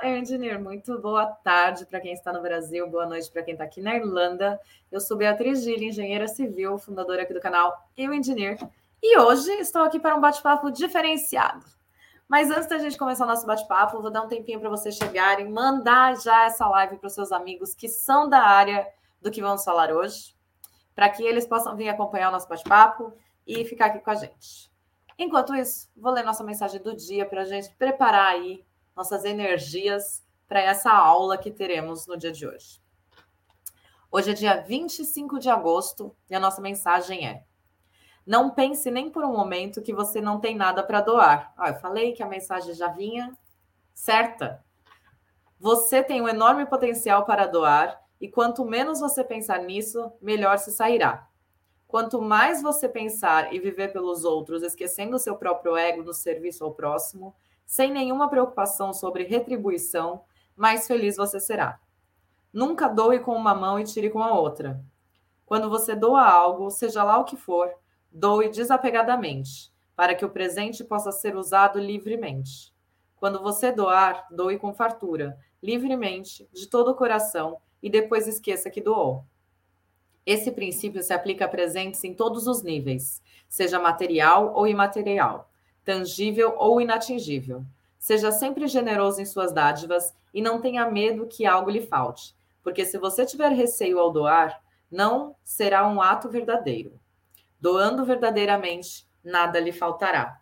Olá, Engineer, muito boa tarde para quem está no Brasil, boa noite para quem está aqui na Irlanda. Eu sou Beatriz Gil, engenheira civil, fundadora aqui do canal Eu Engineer, e hoje estou aqui para um bate-papo diferenciado. Mas antes da gente começar o nosso bate-papo, vou dar um tempinho para vocês chegarem, mandar já essa live para os seus amigos que são da área do que vamos falar hoje, para que eles possam vir acompanhar o nosso bate-papo e ficar aqui com a gente. Enquanto isso, vou ler nossa mensagem do dia para a gente preparar aí nossas energias para essa aula que teremos no dia de hoje. Hoje é dia 25 de agosto e a nossa mensagem é: Não pense nem por um momento que você não tem nada para doar. Ah, eu falei que a mensagem já vinha certa. Você tem um enorme potencial para doar e quanto menos você pensar nisso, melhor se sairá. Quanto mais você pensar e viver pelos outros, esquecendo o seu próprio ego no serviço ao próximo, sem nenhuma preocupação sobre retribuição, mais feliz você será. Nunca doe com uma mão e tire com a outra. Quando você doa algo, seja lá o que for, doe desapegadamente, para que o presente possa ser usado livremente. Quando você doar, doe com fartura, livremente, de todo o coração, e depois esqueça que doou. Esse princípio se aplica a presentes em todos os níveis, seja material ou imaterial tangível ou inatingível. Seja sempre generoso em suas dádivas e não tenha medo que algo lhe falte, porque se você tiver receio ao doar, não será um ato verdadeiro. Doando verdadeiramente, nada lhe faltará.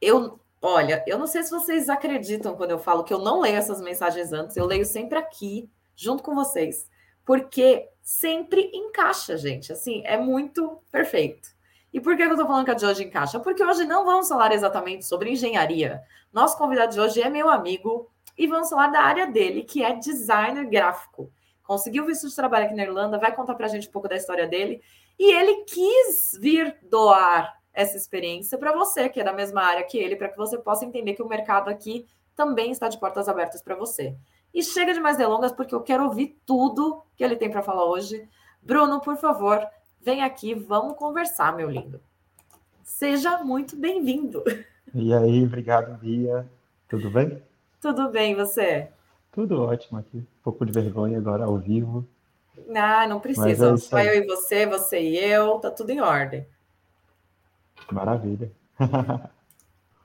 Eu, olha, eu não sei se vocês acreditam quando eu falo que eu não leio essas mensagens antes, eu leio sempre aqui, junto com vocês, porque sempre encaixa, gente. Assim, é muito perfeito. E por que eu estou falando que a de hoje encaixa? Porque hoje não vamos falar exatamente sobre engenharia. Nosso convidado de hoje é meu amigo e vamos falar da área dele, que é designer gráfico. Conseguiu visto de trabalho aqui na Irlanda, vai contar para a gente um pouco da história dele. E ele quis vir doar essa experiência para você, que é da mesma área que ele, para que você possa entender que o mercado aqui também está de portas abertas para você. E chega de mais delongas, porque eu quero ouvir tudo que ele tem para falar hoje. Bruno, por favor, Vem aqui, vamos conversar, meu lindo. Seja muito bem-vindo. E aí, obrigado, Bia. Tudo bem? Tudo bem, você? Tudo ótimo aqui. Um pouco de vergonha agora ao vivo. Ah, não precisa. É Só eu e você, você e eu, tá tudo em ordem. Maravilha.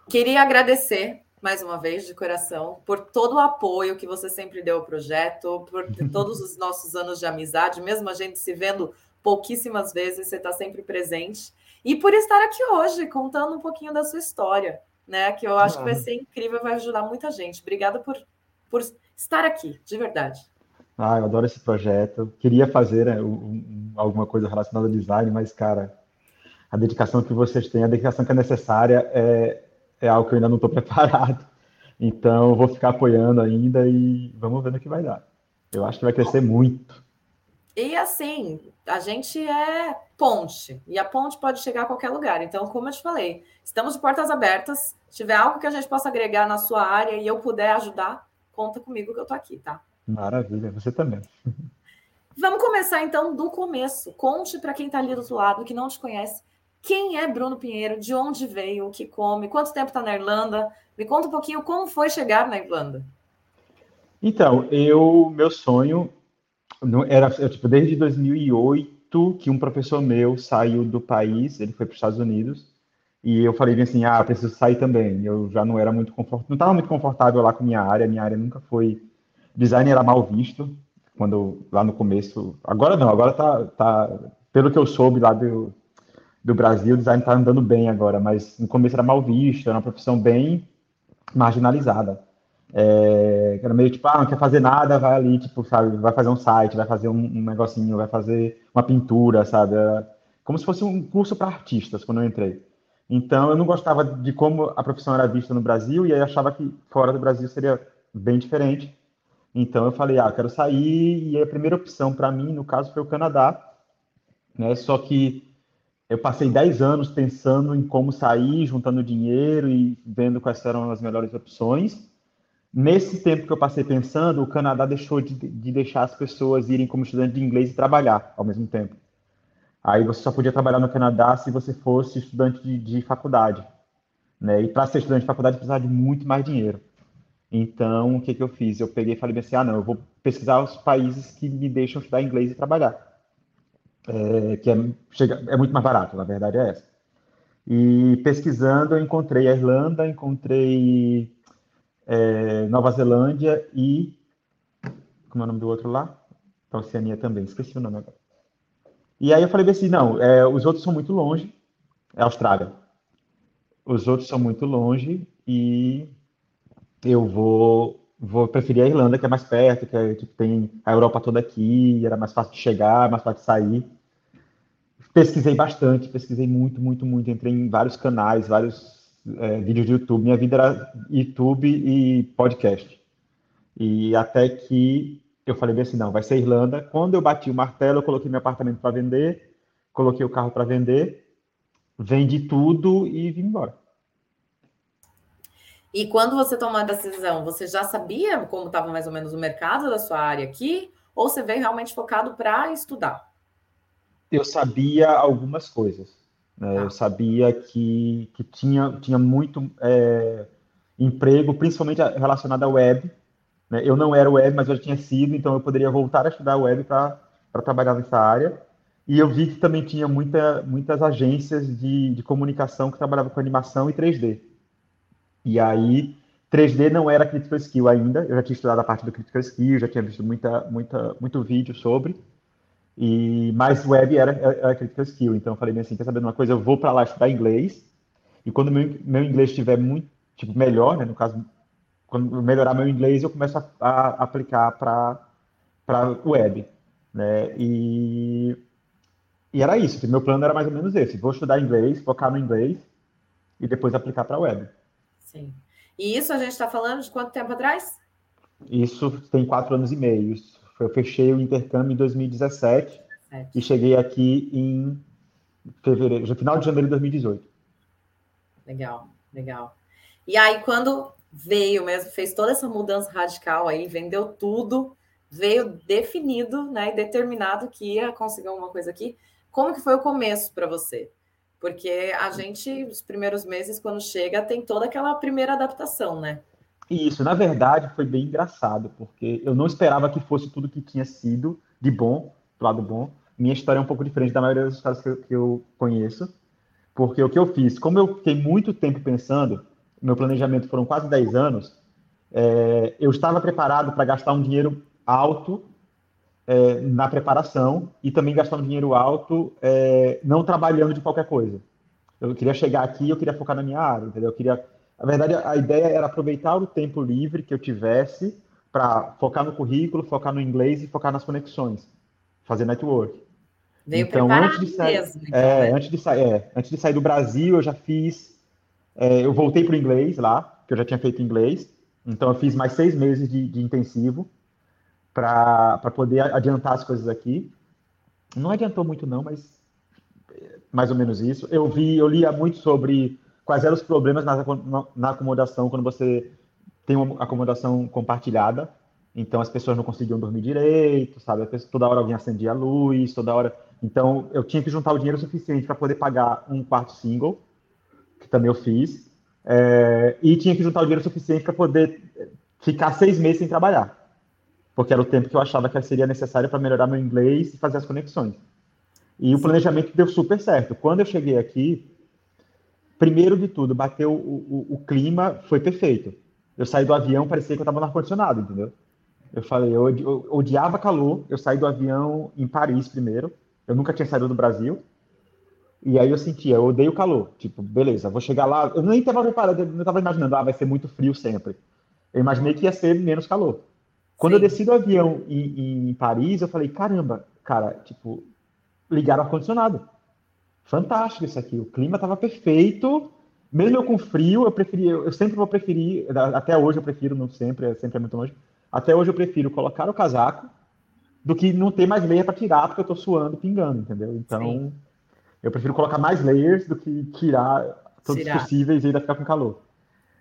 Queria agradecer mais uma vez de coração por todo o apoio que você sempre deu ao projeto, por todos os nossos anos de amizade, mesmo a gente se vendo pouquíssimas vezes, você está sempre presente. E por estar aqui hoje, contando um pouquinho da sua história, né? Que eu acho que vai ser incrível, vai ajudar muita gente. Obrigada por, por estar aqui, de verdade. Ah, eu adoro esse projeto. Queria fazer né, um, alguma coisa relacionada ao design, mas, cara, a dedicação que vocês têm, a dedicação que é necessária é, é algo que eu ainda não estou preparado. Então, vou ficar apoiando ainda e vamos ver no que vai dar. Eu acho que vai crescer muito. E assim, a gente é ponte, e a ponte pode chegar a qualquer lugar. Então, como eu te falei, estamos de portas abertas. Se tiver algo que a gente possa agregar na sua área e eu puder ajudar, conta comigo que eu tô aqui, tá? Maravilha, você também. Vamos começar então do começo. Conte para quem está ali do outro lado, que não te conhece, quem é Bruno Pinheiro, de onde veio, o que come, quanto tempo está na Irlanda. Me conta um pouquinho como foi chegar na Irlanda. Então, eu, meu sonho era tipo desde 2008 que um professor meu saiu do país, ele foi para os Estados Unidos e eu falei assim, ah, preciso sair também. Eu já não era muito confortável, não estava muito confortável lá com minha área, minha área nunca foi design era mal visto quando lá no começo. Agora não, agora tá, tá pelo que eu soube lá do, do Brasil, o design está andando bem agora, mas no começo era mal visto, era uma profissão bem marginalizada. É, era meio tipo, ah, não quer fazer nada, vai ali, tipo, sabe, vai fazer um site, vai fazer um, um negocinho, vai fazer uma pintura, sabe? Era como se fosse um curso para artistas quando eu entrei. Então, eu não gostava de como a profissão era vista no Brasil e aí achava que fora do Brasil seria bem diferente. Então, eu falei, ah, quero sair e a primeira opção para mim, no caso, foi o Canadá, né? Só que eu passei 10 anos pensando em como sair, juntando dinheiro e vendo quais eram as melhores opções. Nesse tempo que eu passei pensando, o Canadá deixou de, de deixar as pessoas irem como estudante de inglês e trabalhar ao mesmo tempo. Aí você só podia trabalhar no Canadá se você fosse estudante de, de faculdade. Né? E para ser estudante de faculdade precisava de muito mais dinheiro. Então, o que, que eu fiz? Eu peguei e falei assim, ah, não, eu vou pesquisar os países que me deixam estudar inglês e trabalhar. É, que é, chega, é muito mais barato, na verdade é essa. E pesquisando, eu encontrei a Irlanda, encontrei é, Nova Zelândia e. Como é o nome do outro lá? A Oceania também, esqueci o nome agora. E aí eu falei assim: não, é, os outros são muito longe, é Austrália. Os outros são muito longe e eu vou, vou preferir a Irlanda, que é mais perto, que, é, que tem a Europa toda aqui, era mais fácil de chegar, mais fácil de sair pesquisei bastante, pesquisei muito, muito, muito. Entrei em vários canais, vários é, vídeos de YouTube. Minha vida era YouTube e podcast. E até que eu falei bem assim, não, vai ser Irlanda. Quando eu bati o martelo, eu coloquei meu apartamento para vender, coloquei o carro para vender, vendi tudo e vim embora. E quando você tomou a decisão, você já sabia como estava mais ou menos o mercado da sua área aqui? Ou você veio realmente focado para estudar? eu sabia algumas coisas. Né? Eu sabia que, que tinha, tinha muito é, emprego, principalmente relacionado à web. Né? Eu não era web, mas eu já tinha sido, então eu poderia voltar a estudar web para trabalhar nessa área. E eu vi que também tinha muita, muitas agências de, de comunicação que trabalhavam com animação e 3D. E aí, 3D não era critical skill ainda, eu já tinha estudado a parte do critical skill, já tinha visto muita, muita, muito vídeo sobre, e mais web era, era critical skill. Então eu falei assim, quer saber de uma coisa? Eu vou para lá estudar inglês. E quando meu, meu inglês estiver muito tipo melhor, né, no caso, quando melhorar meu inglês, eu começo a, a aplicar para para web, né? E e era isso. Meu plano era mais ou menos esse: vou estudar inglês, focar no inglês e depois aplicar para web. Sim. E isso a gente está falando de quanto tempo atrás? Isso tem quatro anos e meio. Eu fechei o intercâmbio em 2017 e cheguei aqui em fevereiro, final de janeiro de 2018. Legal, legal. E aí, quando veio mesmo, fez toda essa mudança radical aí, vendeu tudo, veio definido, né, e determinado que ia conseguir alguma coisa aqui. Como que foi o começo para você? Porque a gente, os primeiros meses, quando chega, tem toda aquela primeira adaptação, né? Isso, na verdade, foi bem engraçado, porque eu não esperava que fosse tudo que tinha sido de bom, do lado bom. Minha história é um pouco diferente da maioria das histórias que eu, que eu conheço, porque o que eu fiz, como eu fiquei muito tempo pensando, meu planejamento foram quase 10 anos, é, eu estava preparado para gastar um dinheiro alto é, na preparação e também gastar um dinheiro alto é, não trabalhando de qualquer coisa. Eu queria chegar aqui, eu queria focar na minha área, entendeu? Eu queria na verdade, a ideia era aproveitar o tempo livre que eu tivesse para focar no currículo, focar no inglês e focar nas conexões, fazer network. Veio então, antes de sair, mesmo, então, é, né? antes de sair, é, antes de sair do Brasil, eu já fiz, é, eu voltei para o inglês lá, que eu já tinha feito inglês. Então, eu fiz mais seis meses de, de intensivo para poder adiantar as coisas aqui. Não adiantou muito não, mas é, mais ou menos isso. Eu vi, eu lia muito sobre quais eram os problemas na, na, acomodação quando você tem uma acomodação compartilhada. Então as pessoas não conseguiam dormir direito, sabe? Toda hora alguém acendia a luz, toda hora. Então eu tinha que juntar o dinheiro suficiente para poder pagar um quarto single, que também eu fiz, é... e tinha que juntar o dinheiro suficiente para poder ficar seis meses sem trabalhar, porque era o tempo que eu achava que seria necessário para melhorar meu inglês e fazer as conexões. E o planejamento deu super certo. Quando eu cheguei aqui, primeiro de tudo, bateu o, o, o, clima, foi perfeito. Eu saí do avião, parecia que eu estava no ar-condicionado, entendeu? Eu falei, eu, eu, odiava calor, eu saí do avião em Paris primeiro, eu nunca tinha saído do Brasil, e aí eu sentia, eu odeio calor. Tipo, beleza, vou chegar lá, eu nem estava preparado, eu não estava imaginando, ah, vai ser muito frio sempre. Eu imaginei que ia ser menos calor. Quando Sim. eu desci do avião em, em Paris, eu falei, caramba, cara, tipo, ligaram o ar-condicionado fantástico isso aqui. O clima estava perfeito. Mesmo eu com frio, eu eu sempre vou preferir, até hoje eu prefiro, não sempre, é sempre é muito longe. Até hoje eu prefiro colocar o casaco do que não ter mais meia para tirar porque eu estou suando, pingando, entendeu? Então, Sim. eu prefiro colocar mais layers do que tirar todos tirar. possíveis e ainda ficar com calor.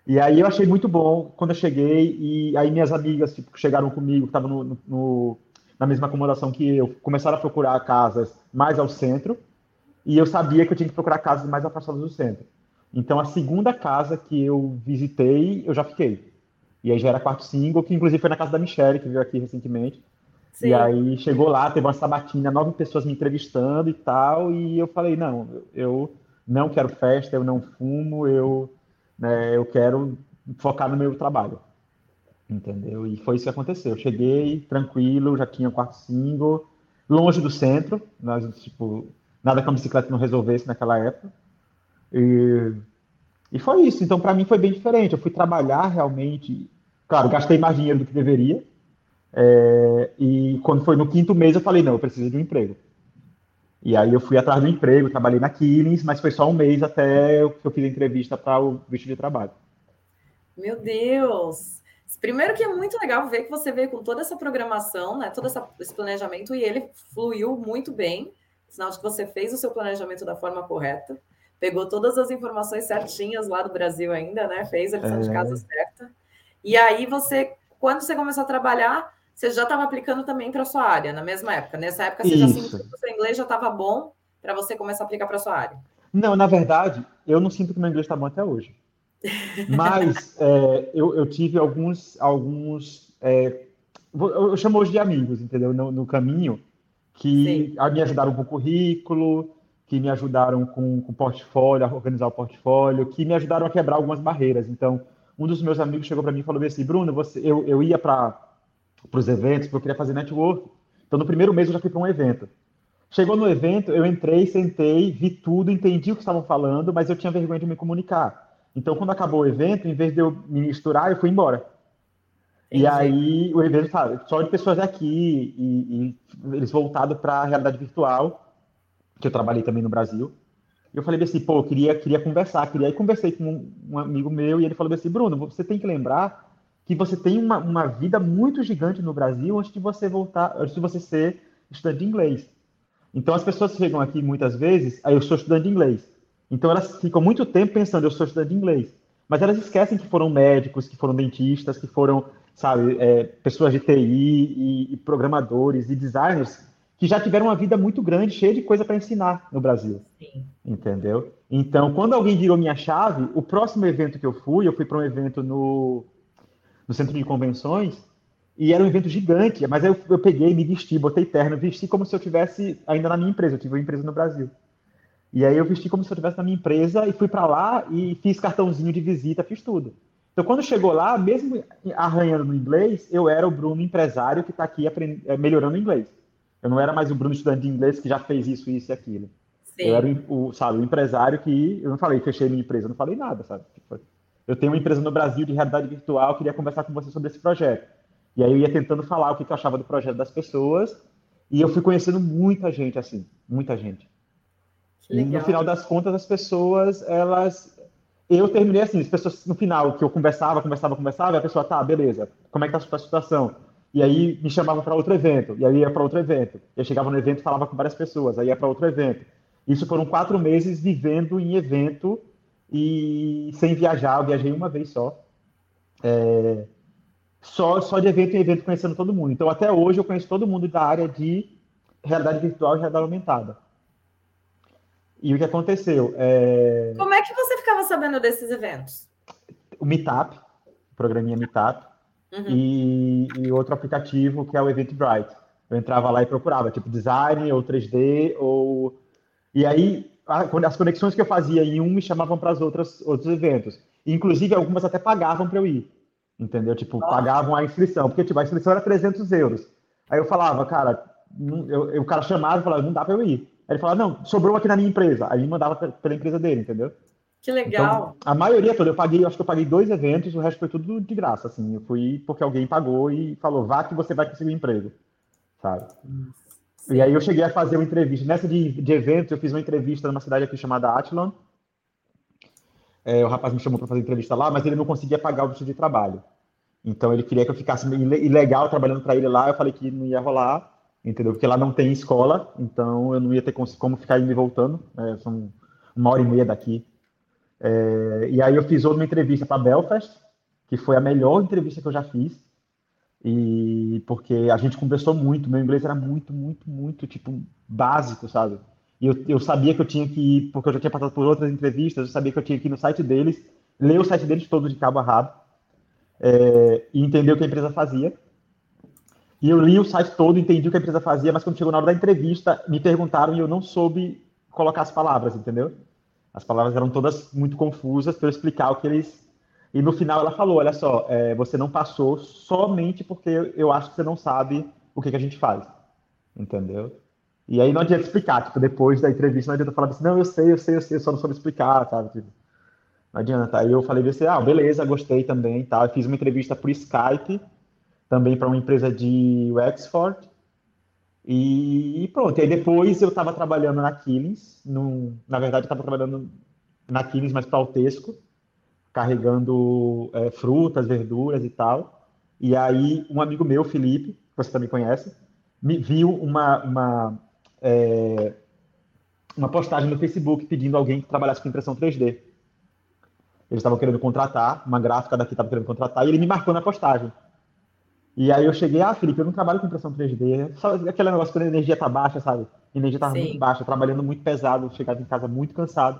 E aí eu achei muito bom quando eu cheguei e aí minhas amigas tipo, que chegaram comigo, que estavam no, no, na mesma acomodação que eu, começaram a procurar casas mais ao centro e eu sabia que eu tinha que procurar casas mais afastadas do centro. Então, a segunda casa que eu visitei, eu já fiquei. E aí já era quarto single, que inclusive foi na casa da Michelle, que veio aqui recentemente. Sim. E aí chegou lá, teve uma sabatina, nove pessoas me entrevistando e tal, e eu falei, não, eu não quero festa, eu não fumo, eu, né, eu quero focar no meu trabalho. Entendeu? E foi isso que aconteceu. Eu cheguei tranquilo, já tinha o quarto single, longe do centro, mas, tipo, nada que a bicicleta não resolvesse naquela época. E, e foi isso. Então, para mim, foi bem diferente. Eu fui trabalhar realmente. Claro, gastei mais dinheiro do que deveria. É, e quando foi no quinto mês, eu falei: não, eu preciso de um emprego. E aí eu fui atrás do emprego, trabalhei na Killings, mas foi só um mês até que eu fiz a entrevista para o visto de trabalho. Meu Deus! Primeiro que é muito legal ver que você veio com toda essa programação, né, todo essa, esse planejamento, e ele fluiu muito bem, sinal de que você fez o seu planejamento da forma correta, pegou todas as informações certinhas lá do Brasil ainda, né, fez a lição é. de casa certa, e aí você, quando você começou a trabalhar, você já estava aplicando também para a sua área, na mesma época. Nessa época, você Isso. já sentiu que o seu inglês já estava bom para você começar a aplicar para a sua área? Não, na verdade, eu não sinto que meu inglês está bom até hoje. Mas é, eu, eu, tive alguns, alguns é, eu chamo hoje de amigos, entendeu? No, no caminho, que Sim. me ajudaram com o currículo, que me ajudaram com o portfólio, a organizar o portfólio, que me ajudaram a quebrar algumas barreiras. Então, um dos meus amigos chegou para mim e falou assim, Bruno, você, eu, eu ia para os eventos, porque eu queria fazer network. Então, no primeiro mês eu já fui para um evento. Chegou no evento, eu entrei, sentei, vi tudo, entendi o que estavam falando, mas eu tinha vergonha de me comunicar. Então, quando acabou o evento, em vez de eu me misturar, eu fui embora. E aí, o evento, sabe, só de pessoas aqui, e, e eles voltados para a realidade virtual, que eu trabalhei também no Brasil. E eu falei assim, pô, eu queria, queria conversar, queria. Aí conversei com um, um, amigo meu, e ele falou assim, Bruno, você tem que lembrar que você tem uma, uma vida muito gigante no Brasil antes de você voltar, antes de você ser estudante de inglês. Então, as pessoas chegam aqui muitas vezes, aí eu sou estudante de inglês. Então elas ficam muito tempo pensando, eu sou estudante de inglês. Mas elas esquecem que foram médicos, que foram dentistas, que foram, sabe, é, pessoas de TI e, e, programadores e designers que já tiveram uma vida muito grande, cheia de coisa para ensinar no Brasil. Sim. Entendeu? Então, quando alguém virou minha chave, o próximo evento que eu fui, eu fui para um evento no, no centro de convenções, e era um evento gigante, mas eu, eu peguei, me vesti, botei terno, vesti como se eu tivesse ainda na minha empresa, eu tive uma empresa no Brasil. E aí eu vesti como se eu estivesse na minha empresa e fui para lá e fiz cartãozinho de visita, fiz tudo. Então, quando chegou lá, mesmo arranhando no inglês, eu era o Bruno empresário que está aqui eh, melhorando o inglês. Eu não era mais o Bruno estudante de inglês que já fez isso, isso e aquilo. Sim. Eu era o, sabe, o empresário que eu não falei, fechei minha empresa, não falei nada, sabe? Tipo, eu tenho uma empresa no Brasil de realidade virtual, queria conversar com você sobre esse projeto. E aí eu ia tentando falar o que eu achava do projeto das pessoas, e eu fui conhecendo muita gente assim, muita gente. E no final das contas, as pessoas, elas. Eu terminei assim, as pessoas no final, que eu conversava, conversava, conversava, a pessoa, tá, beleza, como é que tá a sua situação? E aí me chamavam para outro evento, e aí ia para outro evento. Eu chegava no evento falava com várias pessoas, aí ia para outro evento. Isso foram quatro meses vivendo em evento e sem viajar, eu viajei uma vez só. É... Só, só de evento em evento conhecendo todo mundo. Então, até hoje, eu conheço todo mundo da área de realidade virtual e realidade aumentada. E o que aconteceu? É... Como é que você ficava sabendo desses eventos? O Meetup, o programinha Meetup, uhum. e, e, outro aplicativo que é o Eventbrite. Eu entrava lá e procurava, tipo design ou 3D, ou. E aí, as conexões que eu fazia em um me chamavam para os outros, outros eventos. Inclusive, algumas até pagavam para eu ir. Entendeu? Tipo, Nossa. pagavam a inscrição, porque tipo, a inscrição era 300 euros. Aí eu falava, cara, eu, eu, o cara chamava e falava, não dá para eu ir. Aí ele falava, não, sobrou aqui na minha empresa. Aí ele mandava pela empresa dele, entendeu? Que legal. Então, a maioria toda, eu paguei, eu acho que eu paguei dois eventos, o resto foi tudo de graça, assim. Eu fui porque alguém pagou e falou, vá que você vai conseguir um emprego, sabe? Sim. E aí eu cheguei a fazer uma entrevista. Nessa de, de eventos, eu fiz uma entrevista numa cidade aqui chamada Atlon. É, o rapaz me chamou para fazer entrevista lá, mas ele não conseguia pagar o visto de trabalho. Então ele queria que eu ficasse ilegal trabalhando para ele lá. Eu falei que não ia rolar entendeu? Porque lá não tem escola, então eu não ia ter como ficar indo e voltando, né? são uma hora e meia daqui. É, e aí eu fiz outra entrevista para Belfast, que foi a melhor entrevista que eu já fiz, e porque a gente conversou muito, meu inglês era muito, muito, muito, tipo, básico, sabe? E eu, eu sabia que eu tinha que ir, porque eu já tinha passado por outras entrevistas, eu sabia que eu tinha que ir no site deles, ler o site deles todo de cabo a rabo, é, e entender o que a empresa fazia. E eu li o site todo, entendi o que a empresa fazia, mas quando chegou na hora da entrevista, me perguntaram e eu não soube colocar as palavras, entendeu? As palavras eram todas muito confusas para eu explicar o que eles. E no final ela falou: olha só, é, você não passou somente porque eu acho que você não sabe o que, que a gente faz, entendeu? E aí não adianta explicar, tipo, depois da entrevista não adianta falar assim, não, eu sei, eu sei, eu sei, eu só não soube explicar, sabe? Tipo, não adianta. Aí eu falei assim, ah, beleza, gostei também, tá? Eu fiz uma entrevista por Skype, também para uma empresa de Wexford, e pronto. E aí depois eu estava trabalhando na Killings, num, na verdade eu estava trabalhando na Killings, mas para o carregando é, frutas, verduras e tal. E aí um amigo meu, Felipe, que você também conhece, me viu uma, uma é, uma postagem no Facebook pedindo alguém que trabalhasse com impressão 3D. Eles estavam querendo contratar, uma gráfica daqui estava querendo contratar, e ele me marcou na postagem. E aí eu cheguei, ah, Felipe, eu não trabalho com impressão 3D. Sabe aquele negócio quando a energia tá baixa, sabe? A energia estava muito baixa, trabalhando muito pesado, chegava em casa muito cansado.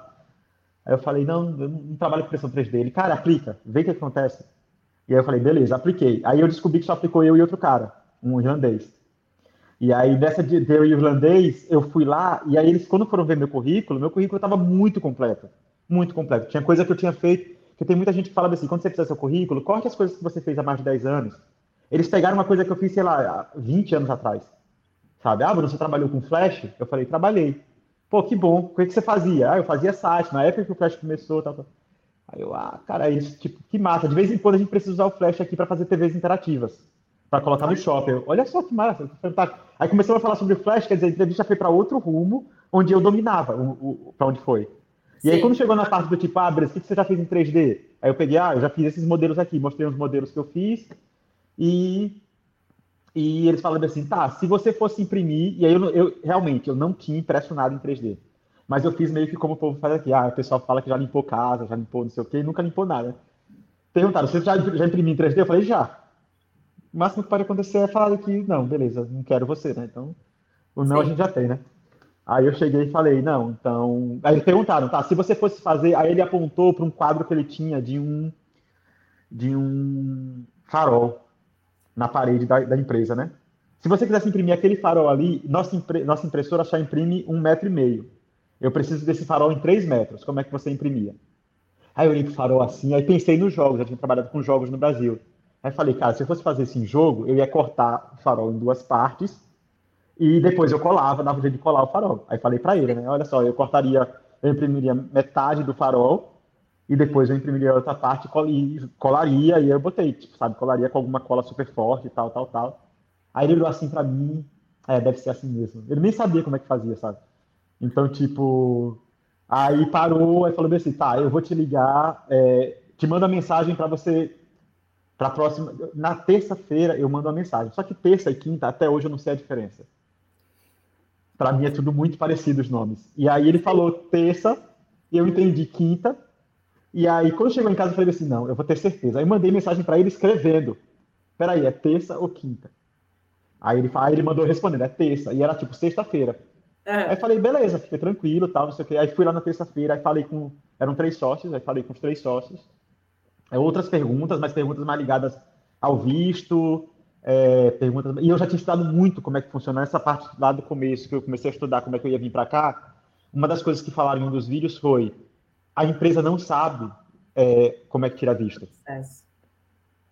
Aí eu falei, não, eu não trabalho com impressão 3D. Ele, cara, aplica, vê o que acontece. E aí eu falei, beleza, apliquei. Aí eu descobri que só aplicou eu e outro cara, um irlandês. E aí, dessa de, de irlandês, eu fui lá, e aí eles, quando foram ver meu currículo, meu currículo estava muito completo. Muito completo. Tinha coisa que eu tinha feito, que tem muita gente que fala assim, quando você fizer seu currículo, corte as coisas que você fez há mais de 10 anos. Eles pegaram uma coisa que eu fiz, sei lá, 20 anos atrás. Sabe? Ah, Bruno, você trabalhou com Flash? Eu falei, trabalhei. Pô, que bom. O que, que você fazia? Ah, eu fazia site, na época que o Flash começou, tal, tal. Aí eu, ah, cara, isso, tipo, que massa. De vez em quando a gente precisa usar o Flash aqui para fazer TVs interativas para colocar no shopping. Olha só que massa. Aí começou a falar sobre o Flash, quer dizer, a entrevista foi para outro rumo, onde eu dominava para onde foi. E Sim. aí quando chegou na parte do tipo, ah, o que você já fez em 3D? Aí eu peguei, ah, eu já fiz esses modelos aqui, mostrei os modelos que eu fiz, e, e eles falaram assim, tá, se você fosse imprimir, e aí eu, eu realmente, eu não tinha impresso nada em 3D. Mas eu fiz meio que como o povo faz aqui, ah, o pessoal fala que já limpou casa, já limpou não sei o quê, e nunca limpou nada. Perguntaram, você já, já imprimiu em 3D? Eu falei, já. O máximo que pode acontecer é falar que, não, beleza, não quero você, né? Então, o não Sim. a gente já tem, né? Aí eu cheguei e falei, não, então. Aí eles perguntaram, tá, se você fosse fazer. Aí ele apontou para um quadro que ele tinha de um. de um farol na parede da, da empresa, né? Se você quisesse imprimir aquele farol ali, nossa, impre... nossa impressora só imprime um metro e meio. Eu preciso desse farol em três metros. Como é que você imprimia? Aí eu olhei pro farol assim, aí pensei nos jogos, eu tinha trabalhado com jogos no Brasil. Aí falei, cara, se eu fosse fazer isso em jogo, eu ia cortar o farol em duas partes e depois eu colava, dava um jeito de colar o farol. Aí falei para ele, né? Olha só, eu cortaria, eu imprimiria metade do farol e depois eu imprimiria outra parte e colaria, e eu botei, tipo, sabe, colaria com alguma cola super forte e tal, tal, tal. Aí ele olhou assim para mim, é, deve ser assim mesmo. Ele nem sabia como é que fazia, sabe? Então, tipo, aí parou, aí falou assim, tá, eu vou te ligar, é, te mando a mensagem para você para a próxima. Na terça-feira eu mando uma mensagem. Só que terça e quinta, até hoje eu não sei a diferença. Para mim é tudo muito parecido os nomes. E aí ele falou terça, eu entendi quinta. E aí, quando chegou em casa, eu falei assim: não, eu vou ter certeza. Aí mandei mensagem para ele escrevendo: peraí, é terça ou quinta? Aí ele, aí ele mandou respondendo: é terça. E era tipo sexta-feira. É. Aí falei: beleza, fiquei tranquilo, tal, não sei o quê. Aí fui lá na terça-feira, aí falei com. Eram três sócios, aí falei com os três sócios é, outras perguntas, mas perguntas mais ligadas ao visto, é, perguntas. E eu já tinha estudado muito como é que funciona essa parte lá do começo, que eu comecei a estudar como é que eu ia vir para cá. Uma das coisas que falaram em um dos vídeos foi: a empresa não sabe é, como é que tira visto.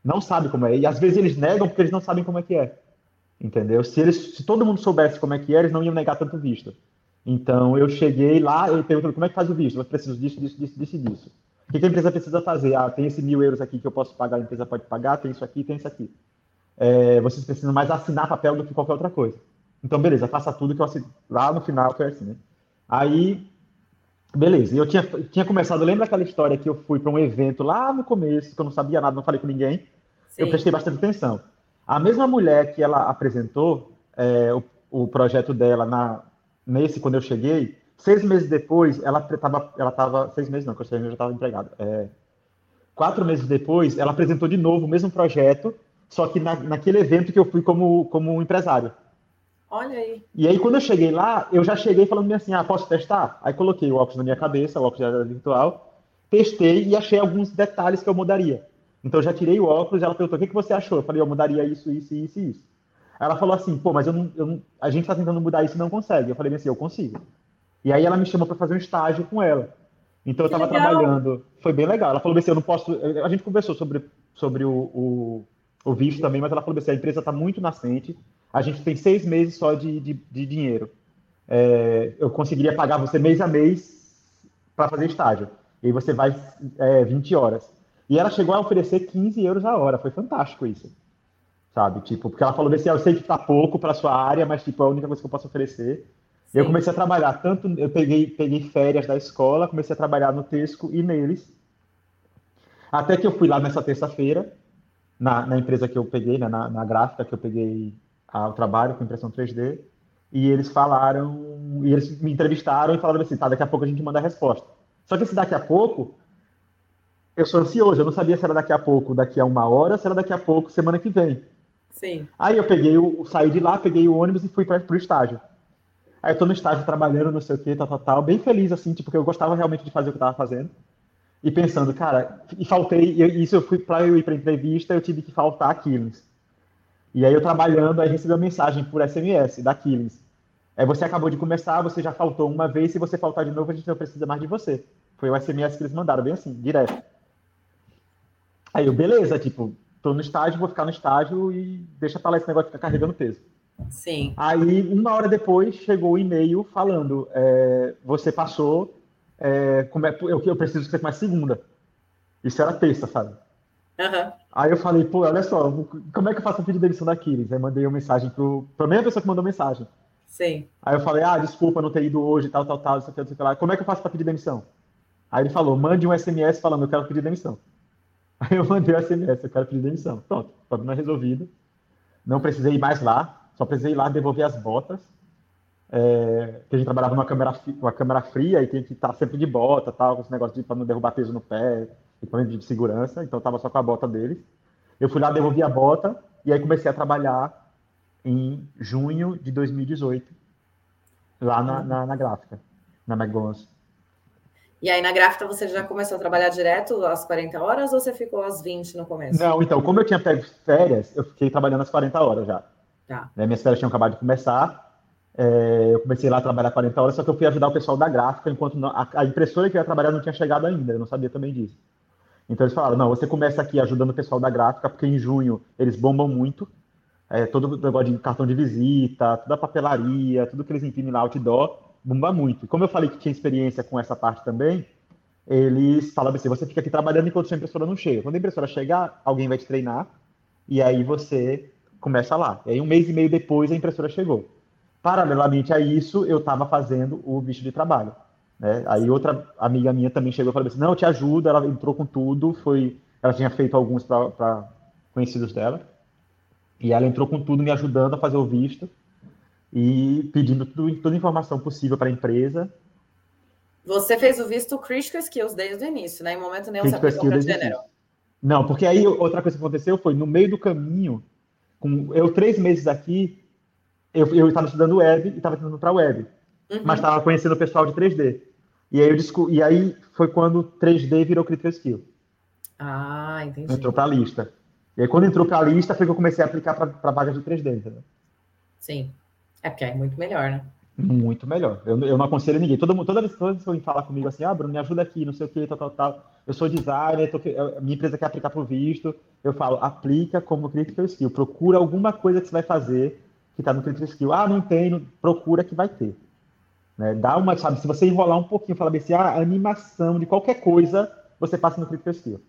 Não sabe como é. E às vezes eles negam porque eles não sabem como é que é. Entendeu? Se, eles, se todo mundo soubesse como é que é, eles não iam negar tanto visto. Então eu cheguei lá e perguntei como é que faz o visto. Eu preciso disso, disso, disso, disso disso. O que a empresa precisa fazer? Ah, tem esse mil euros aqui que eu posso pagar, a empresa pode pagar, tem isso aqui, tem isso aqui. É, vocês precisam mais assinar papel do que qualquer outra coisa. Então, beleza, faça tudo que eu assino. Lá no final foi assim, né? Aí, beleza. Eu tinha, tinha começado, lembra aquela história que eu fui para um evento lá no começo, que eu não sabia nada, não falei com ninguém? Sim. Eu prestei bastante atenção. A mesma mulher que ela apresentou é, o, o projeto dela na, nesse, quando eu cheguei, Seis meses depois, ela estava. Ela tava, seis meses não, que eu já estava empregada. É, quatro meses depois, ela apresentou de novo o mesmo projeto, só que na, naquele evento que eu fui como, como empresário. Olha aí. E aí, quando eu cheguei lá, eu já cheguei falando assim: ah, posso testar? Aí coloquei o óculos na minha cabeça, o óculos era virtual, testei e achei alguns detalhes que eu mudaria. Então eu já tirei o óculos e ela perguntou: o que, que você achou? Eu falei: eu mudaria isso, isso, isso e isso. Ela falou assim: pô, mas eu não, eu não, a gente está tentando mudar isso e não consegue. Eu falei assim: eu consigo. E aí ela me chamou para fazer um estágio com ela. Então eu estava trabalhando, foi bem legal. Ela falou assim: eu não posso. A gente conversou sobre, sobre o, o, o visto também, mas ela falou assim: a empresa está muito nascente, a gente tem seis meses só de, de, de dinheiro. É, eu conseguiria pagar você mês a mês para fazer estágio. E aí você vai é, 20 horas. E ela chegou a oferecer 15 euros a hora. Foi fantástico isso. Sabe? Tipo, porque ela falou assim, ah, eu sei que tá pouco para sua área, mas tipo, é a única coisa que eu posso oferecer. Sim. Eu comecei a trabalhar, tanto eu peguei, peguei férias da escola, comecei a trabalhar no Tesco e neles. Até que eu fui lá nessa terça-feira, na, na, empresa que eu peguei, né, na, na gráfica que eu peguei o trabalho com impressão 3D, e eles falaram, e eles me entrevistaram e falaram assim, tá, daqui a pouco a gente manda a resposta. Só que esse daqui a pouco eu sou ansioso, eu não sabia se era daqui a pouco, daqui a uma hora, se era daqui a pouco, semana que vem. Sim. Aí eu peguei o, saí de lá, peguei o ônibus e fui para o estágio. Aí eu tô no estágio trabalhando, não sei o que, tal, tal, tal, bem feliz, assim, tipo, porque eu gostava realmente de fazer o que eu tava fazendo. E pensando, cara, e faltei, isso eu fui, para eu ir pra entrevista, eu tive que faltar a Killings. E aí eu trabalhando, aí recebi uma mensagem por SMS da Killings. É, você acabou de começar, você já faltou uma vez, se você faltar de novo, a gente não precisa mais de você. Foi o SMS que eles mandaram, bem assim, direto. Aí eu, beleza, tipo, tô no estágio, vou ficar no estágio e deixa pra lá esse negócio de ficar carregando peso. Sim. Aí, uma hora depois, chegou o um e-mail falando: é, você passou, é, como é, eu, eu preciso que você comece segunda. Isso era terça, sabe? Uhum. Aí eu falei, pô, olha só, como é que eu faço o pedido de demissão da Aquiles? Aí mandei uma mensagem pro, pra mesma pessoa que mandou mensagem. Sim. Aí eu falei, ah, desculpa não ter ido hoje, tal, tal, tal, isso aqui, isso lá. Como é que eu faço para pedir demissão? Aí ele falou, mande um SMS falando, eu quero pedir demissão. Aí eu mandei o SMS, eu quero pedir demissão. Pronto, problema resolvido. Não precisei ir mais lá, só precisei ir lá devolver as botas. É, que a gente trabalhava numa câmera, uma câmera fria e tem que estar sempre de bota, tal, com esse negócio de para não derrubar peso no pé, equipamento de segurança, então estava só com a bota deles. Eu fui lá, devolvi a bota e aí comecei a trabalhar em junho de 2018, lá na, na, na gráfica, na McDonald's. E aí na gráfica você já começou a trabalhar direto às 40 horas ou você ficou às 20 no começo? Não, então, como eu tinha pego férias, eu fiquei trabalhando às 40 horas já. Tá. Né, minhas férias tinham acabado de começar. É, eu comecei lá a trabalhar 40 horas, só que eu fui ajudar o pessoal da gráfica, enquanto não, a, a, impressora que eu ia trabalhar não tinha chegado ainda, eu não sabia também disso. Então eles falaram, não, você começa aqui ajudando o pessoal da gráfica, porque em junho eles bombam muito, é, todo o negócio de cartão de visita, toda a papelaria, tudo que eles imprimem lá, outdoor, bomba muito. Como eu falei que tinha experiência com essa parte também, eles falavam assim: você fica aqui trabalhando enquanto sua impressora não chega. Quando a impressora chegar, alguém vai te treinar e aí você começa lá. E aí, um mês e meio depois, a impressora chegou. Paralelamente a isso, eu estava fazendo o bicho de trabalho. Né? Aí, outra amiga minha também chegou e falou assim: não, eu te ajudo. Ela entrou com tudo. Foi, ela tinha feito alguns para conhecidos dela. E ela entrou com tudo, me ajudando a fazer o visto e pedindo tudo, toda a informação possível para a empresa. Você fez o visto Critical Skills desde o início, né? Em momento nenhum Critical você aplicou para General. Não, porque aí outra coisa que aconteceu foi, no meio do caminho, com eu três meses aqui, eu estava estudando web e estava tentando para web, uhum. mas estava conhecendo o pessoal de 3D. E aí, eu descobri, e aí foi quando 3D virou Critical Skill. Ah, entendi. Entrou para a lista. E aí, quando entrou para a lista, foi que eu comecei a aplicar para vagas de 3D, entendeu? Sim. É porque é muito melhor, né? Muito melhor. Eu, eu não aconselho ninguém. Toda, toda vez que alguém fala comigo assim, ah, Bruno, me ajuda aqui, não sei o que, tal, tal, tal. Eu sou designer, tô, minha empresa quer aplicar para o visto. Eu falo, aplica como critical skill. Procura alguma coisa que você vai fazer que está no critical skill. Ah, não tem, procura que vai ter. Né? Dá uma, sabe, se você enrolar um pouquinho, falar assim, ah, animação de qualquer coisa, você passa no critical skill.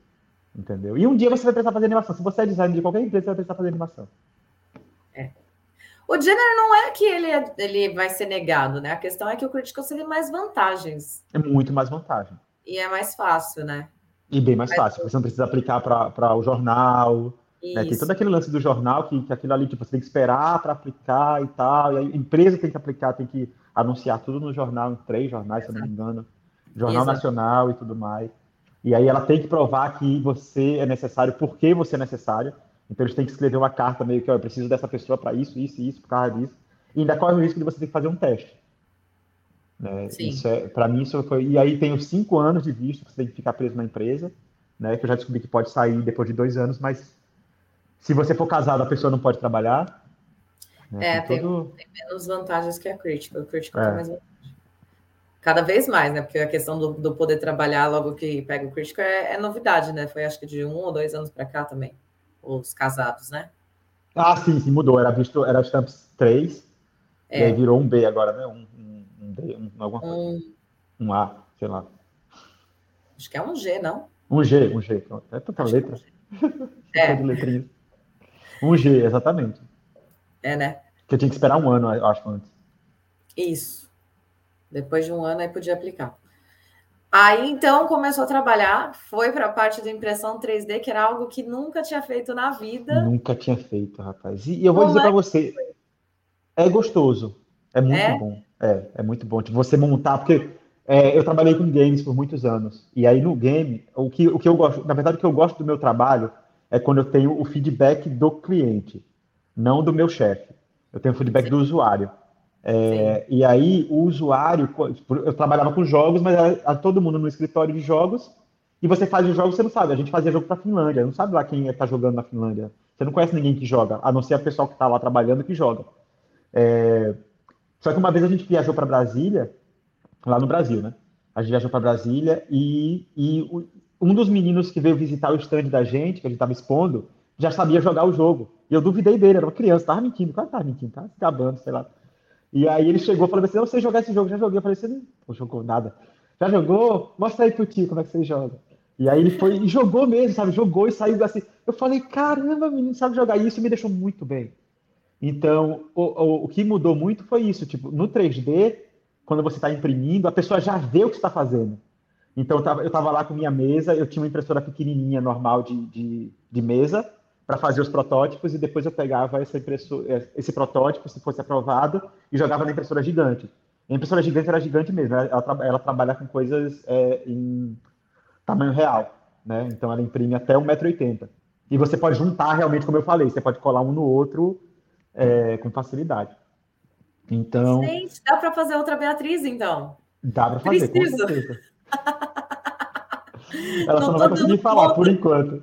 Entendeu? E um dia você vai precisar fazer animação. Se você é designer de qualquer empresa, você vai precisar fazer animação. É. O gênero não é que ele, é, ele vai ser negado, né? A questão é que o Critical tem mais vantagens. É muito mais vantagem. E é mais fácil, né? E bem mais Mas... fácil. Você não precisa aplicar para o jornal. Né? Tem todo aquele lance do jornal que, que aquilo ali, tipo, você tem que esperar para aplicar e tal. E a empresa tem que aplicar, tem que anunciar tudo no jornal, em três jornais, Exato. se eu não me engano. Jornal Exato. Nacional e tudo mais. E aí ela tem que provar que você é necessário, por que você é necessário. Então eles têm que escrever uma carta meio que, ó, eu preciso dessa pessoa para isso, isso e isso, por causa disso. E ainda corre o risco de você ter que fazer um teste. Né? Isso é, para mim, isso foi. E aí tem os cinco anos de visto que você tem que ficar preso na empresa. né? Que eu já descobri que pode sair depois de dois anos, mas se você for casado, a pessoa não pode trabalhar. Né? É, tem, todo... tem, menos vantagens que a Critical. A Critical é. tem mais vantagem. Cada vez mais, né? Porque a questão do, do poder trabalhar logo que pega o Critical é, é novidade, né? Foi acho que de um ou dois anos para cá também, os casados, né? Ah, sim, sim, mudou. Era visto, era Stamps 3, é. e aí virou um B agora, né? Um, um, um D, um, alguma coisa. Um... um A, sei lá. Acho que é um G, não? Um G, um G. É tanta letra. É. letrinhas. Um G, exatamente. É, né? Que eu tinha que esperar um ano, eu acho, antes. Isso. Depois de um ano aí podia aplicar. Aí então começou a trabalhar, foi para a parte de impressão 3D, que era algo que nunca tinha feito na vida. Nunca tinha feito, rapaz. E eu vou Como dizer para você, é gostoso, é muito é? bom. É, é muito bom. Tipo, você montar, porque é, eu trabalhei com games por muitos anos. E aí no game, o que, o que eu gosto, na verdade, o que eu gosto do meu trabalho é quando eu tenho o feedback do cliente, não do meu chefe. Eu tenho o feedback Sim. do usuário. É, e aí, o usuário, eu trabalhava com jogos, mas era todo mundo no escritório de jogos, e você faz os jogos, você não sabe. A gente fazia jogo para Finlândia, não sabe lá quem está jogando na Finlândia. Você não conhece ninguém que joga, a não ser a pessoa que está lá trabalhando que joga. É, só que uma vez a gente viajou para Brasília, lá no Brasil, né? A gente viajou para Brasília e, e um dos meninos que veio visitar o stand da gente, que a gente estava expondo, já sabia jogar o jogo. E eu duvidei dele, era uma criança, tava mentindo, claro que tava mentindo, tava se gabando, sei lá. E aí ele chegou e falou assim: não, você jogar esse jogo, já joguei. Eu falei, você não, não jogou nada. Já jogou? Mostra aí pro tio como é que você joga. E aí ele foi e jogou mesmo, sabe? Jogou e saiu assim. Eu falei, caramba, menino sabe jogar. E isso me deixou muito bem. Então, o, o, o que mudou muito foi isso. Tipo, no 3D, quando você está imprimindo, a pessoa já vê o que está fazendo. Então, eu estava lá com minha mesa, eu tinha uma impressora pequenininha, normal de, de, de mesa, para fazer os protótipos e depois eu pegava essa esse protótipo, se fosse aprovado, e jogava na impressora gigante. A impressora gigante era gigante mesmo, ela, tra ela trabalha com coisas é, em tamanho real, né? Então ela imprime até 1,80m. E você pode juntar realmente, como eu falei, você pode colar um no outro é, com facilidade. Então. Gente, dá para fazer outra Beatriz, então. Dá para fazer, Preciso. com certeza. Ela não só não vai conseguir falar conta. por enquanto.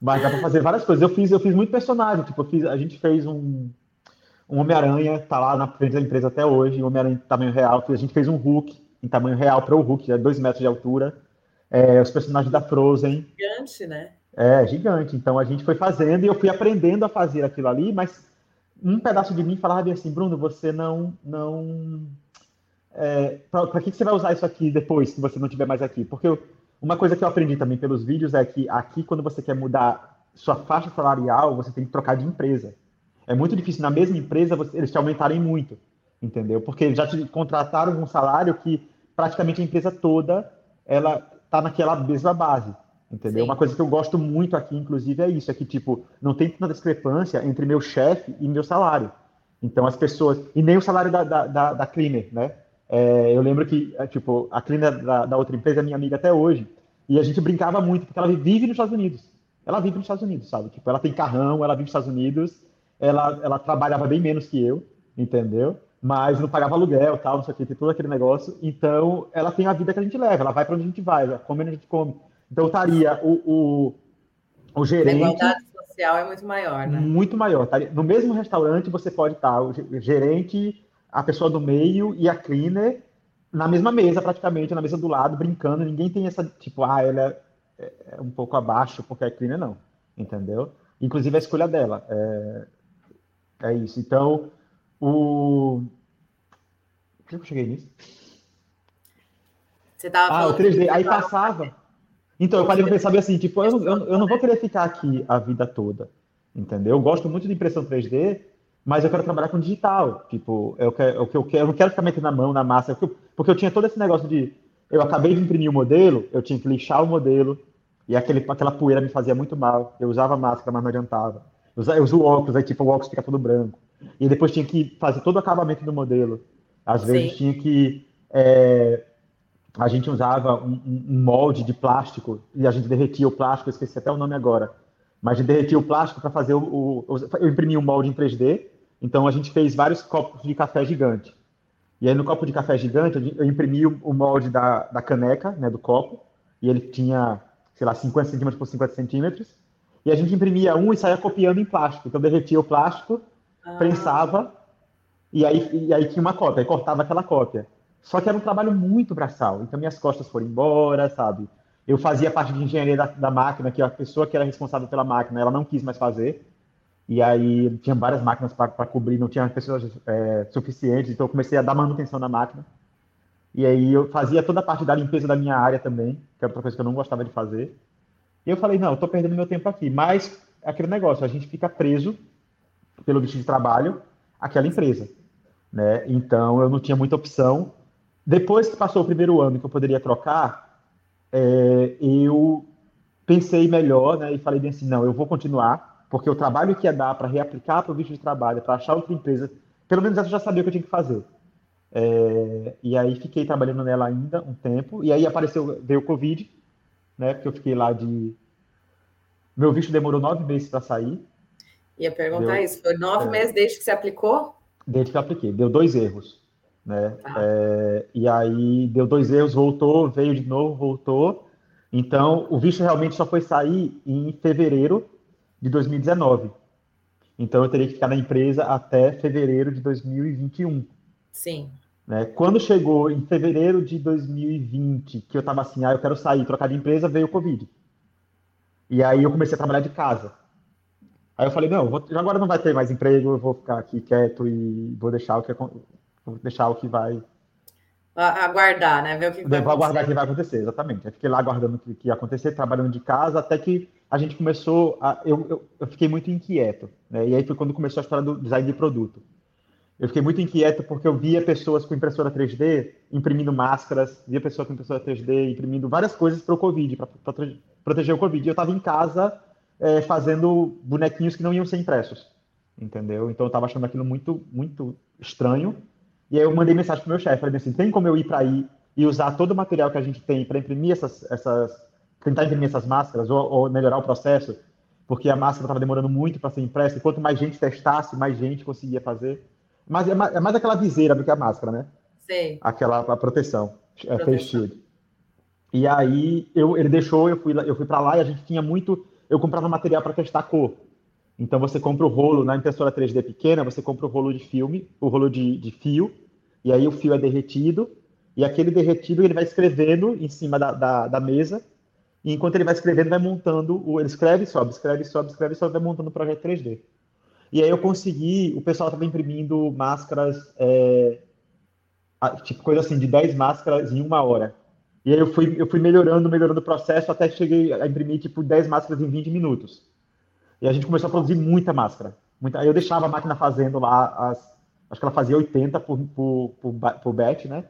Mas dá para fazer várias coisas. Eu fiz, eu fiz muito personagem. Tipo, fiz, a gente fez um, um Homem-Aranha, tá lá na frente da empresa até hoje, um Homem-Aranha em tamanho real. A gente fez um Hulk em tamanho real para o Hulk, é dois metros de altura. É, os personagens da Frozen. Gigante, né? É, gigante. Então a gente foi fazendo e eu fui aprendendo a fazer aquilo ali, mas um pedaço de mim falava assim, Bruno, você não. não é, para que, que você vai usar isso aqui depois que você não estiver mais aqui? Porque eu, uma coisa que eu aprendi também pelos vídeos é que aqui, quando você quer mudar sua faixa salarial, você tem que trocar de empresa. É muito difícil na mesma empresa você, eles te aumentarem muito, entendeu? Porque já te contrataram um salário que praticamente a empresa toda ela tá naquela mesma base, entendeu? Sim. Uma coisa que eu gosto muito aqui, inclusive, é isso, é que tipo não tem tanta discrepância entre meu chefe e meu salário. Então as pessoas e nem o salário da, da, da, da cleaner, né? É, eu lembro que, é, tipo, a cleaner da, da, outra empresa é minha amiga até hoje, e a gente brincava muito, porque ela vive nos Estados Unidos. Ela vive nos Estados Unidos, sabe? Tipo, ela tem carrão, ela vive nos Estados Unidos, ela, ela trabalhava bem menos que eu, entendeu? Mas não pagava aluguel, tal, não sei o que, tem todo aquele negócio. Então, ela tem a vida que a gente leva, ela vai para onde a gente vai, ela come onde a gente come. Então, estaria o, o, o gerente... A igualdade social é muito maior, né? Muito maior. Taria, no mesmo restaurante, você pode estar o gerente a pessoa do meio e a cleaner na mesma mesa, praticamente, na mesa do lado, brincando. Ninguém tem essa, tipo, ah, ela é, é um pouco abaixo porque é cleaner, não. Entendeu? Inclusive a escolha dela. É, é isso. Então, o. Por que eu cheguei nisso? Você tava ah, o 3D. Aí passava. Então, eu parei para pensar assim, tipo, eu, eu, eu não vou querer ficar aqui a vida toda. Entendeu? Eu gosto muito de impressão 3D, mas eu quero trabalhar com digital. Tipo, eu quero, eu quero, eu não quero ficar metendo na mão, na massa, porque eu tinha todo esse negócio de. Eu acabei de imprimir o modelo, eu tinha que lixar o modelo, e aquele, aquela poeira me fazia muito mal. Eu usava máscara, mas não adiantava. Eu, eu uso óculos, aí tipo, o óculos fica todo branco. E depois tinha que fazer todo o acabamento do modelo. Às vezes Sim. tinha que. É, a gente usava um, um, molde de plástico e a gente derretia o plástico, eu esqueci até o nome agora. Mas a gente derretia o plástico para fazer o, o. Eu imprimi um molde em 3D então a gente fez vários copos de café gigante. E aí no copo de café gigante eu imprimi o molde da, da caneca, né, do copo, e ele tinha sei lá, 50 centímetros por 50 centímetros, e a gente imprimia um e saía copiando em plástico. Então derretia o plástico, ah. prensava, e aí, e aí tinha uma cópia, aí cortava aquela cópia. Só que era um trabalho muito braçal, então minhas costas foram embora, sabe? Eu fazia parte de engenharia da, da máquina, que a pessoa que era responsável pela máquina, ela não quis mais fazer. E aí tinha várias máquinas para cobrir, não tinha pessoas é, suficientes, então eu comecei a dar manutenção na máquina. E aí eu fazia toda a parte da limpeza da minha área também, que é outra coisa que eu não gostava de fazer. E eu falei, não, eu estou perdendo meu tempo aqui. Mas aquele negócio, a gente fica preso pelo bicho de trabalho àquela empresa. Né? Então eu não tinha muita opção. Depois que passou o primeiro ano que eu poderia trocar, é, eu pensei melhor né, e falei bem assim, não, eu vou continuar, porque o trabalho que ia dar para reaplicar para o visto de trabalho, para achar outra empresa, pelo menos eu já sabia o que eu tinha que fazer. É, e aí fiquei trabalhando nela ainda um tempo, e aí apareceu, veio o Covid, né? Porque eu fiquei lá de. Meu visto demorou nove meses para sair. Ia perguntar deu, isso, foi nove é, meses desde que você aplicou? Desde que eu apliquei, deu dois erros. Né? Tá. É, e aí deu dois erros, voltou, veio de novo, voltou. Então, o visto realmente só foi sair em fevereiro de 2019. Então, eu teria que ficar na empresa até fevereiro de 2021. Sim. Né? Quando chegou em fevereiro de 2020, que eu estava assim, ah, eu quero sair, trocar de empresa, veio o Covid. E aí eu comecei a trabalhar de casa. Aí eu falei, não, vou, agora não vai ter mais emprego, eu vou ficar aqui quieto e vou deixar o que, vou deixar o que vai... Aguardar, né? Ver o que vai Vou aguardar o que vai acontecer, exatamente. Eu fiquei lá aguardando o que ia acontecer, trabalhando de casa, até que a gente começou a... Eu, eu, eu fiquei muito inquieto, né? E aí foi quando começou a história do design de produto eu fiquei muito inquieto porque eu via pessoas com impressora 3D imprimindo máscaras, via pessoas com impressora 3D imprimindo várias coisas para o Covid, para proteger o Covid. E eu estava em casa é, fazendo bonequinhos que não iam ser impressos, entendeu? Então eu estava achando aquilo muito, muito estranho. E aí eu mandei mensagem para o meu chefe, falei assim, tem como eu ir para aí e usar todo o material que a gente tem para imprimir essas, essas, tentar imprimir essas máscaras ou, ou melhorar o processo, porque a máscara estava demorando muito para ser impressa e quanto mais gente testasse, mais gente conseguia fazer. Mas é mais, é mais aquela viseira do que a máscara, né? Sim. Aquela a proteção, é face shield. E aí eu, ele deixou, eu fui, eu fui para lá e a gente tinha muito. Eu comprava material para testar cor. Então você compra o rolo na impressora 3D pequena, você compra o rolo de filme, o rolo de, de fio, e aí o fio é derretido, e aquele derretido ele vai escrevendo em cima da, da, da mesa, e enquanto ele vai escrevendo, vai montando, ele escreve, sobe, escreve, sobe, escreve, sobe, vai montando o projeto 3D. E aí eu consegui, o pessoal estava imprimindo máscaras, é, tipo coisa assim, de 10 máscaras em uma hora. E aí eu fui, eu fui melhorando, melhorando o processo, até cheguei a imprimir tipo 10 máscaras em 20 minutos. E a gente começou a produzir muita máscara. Muita, aí eu deixava a máquina fazendo lá, as, acho que ela fazia 80 por, por, por, por batch, né?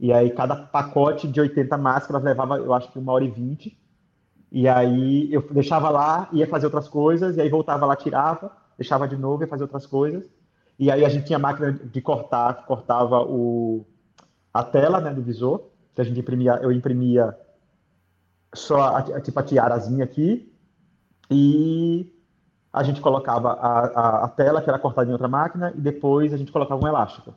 E aí cada pacote de 80 máscaras levava, eu acho que uma hora e 20. E aí eu deixava lá, ia fazer outras coisas, e aí voltava lá, tirava deixava de novo e fazer outras coisas. E aí a gente tinha máquina de cortar, cortava o, a tela né, do visor, que a gente imprimia, eu imprimia só a, a, tipo a tiarazinha aqui, e a gente colocava a, a, a, tela, que era cortada em outra máquina, e depois a gente colocava um elástico.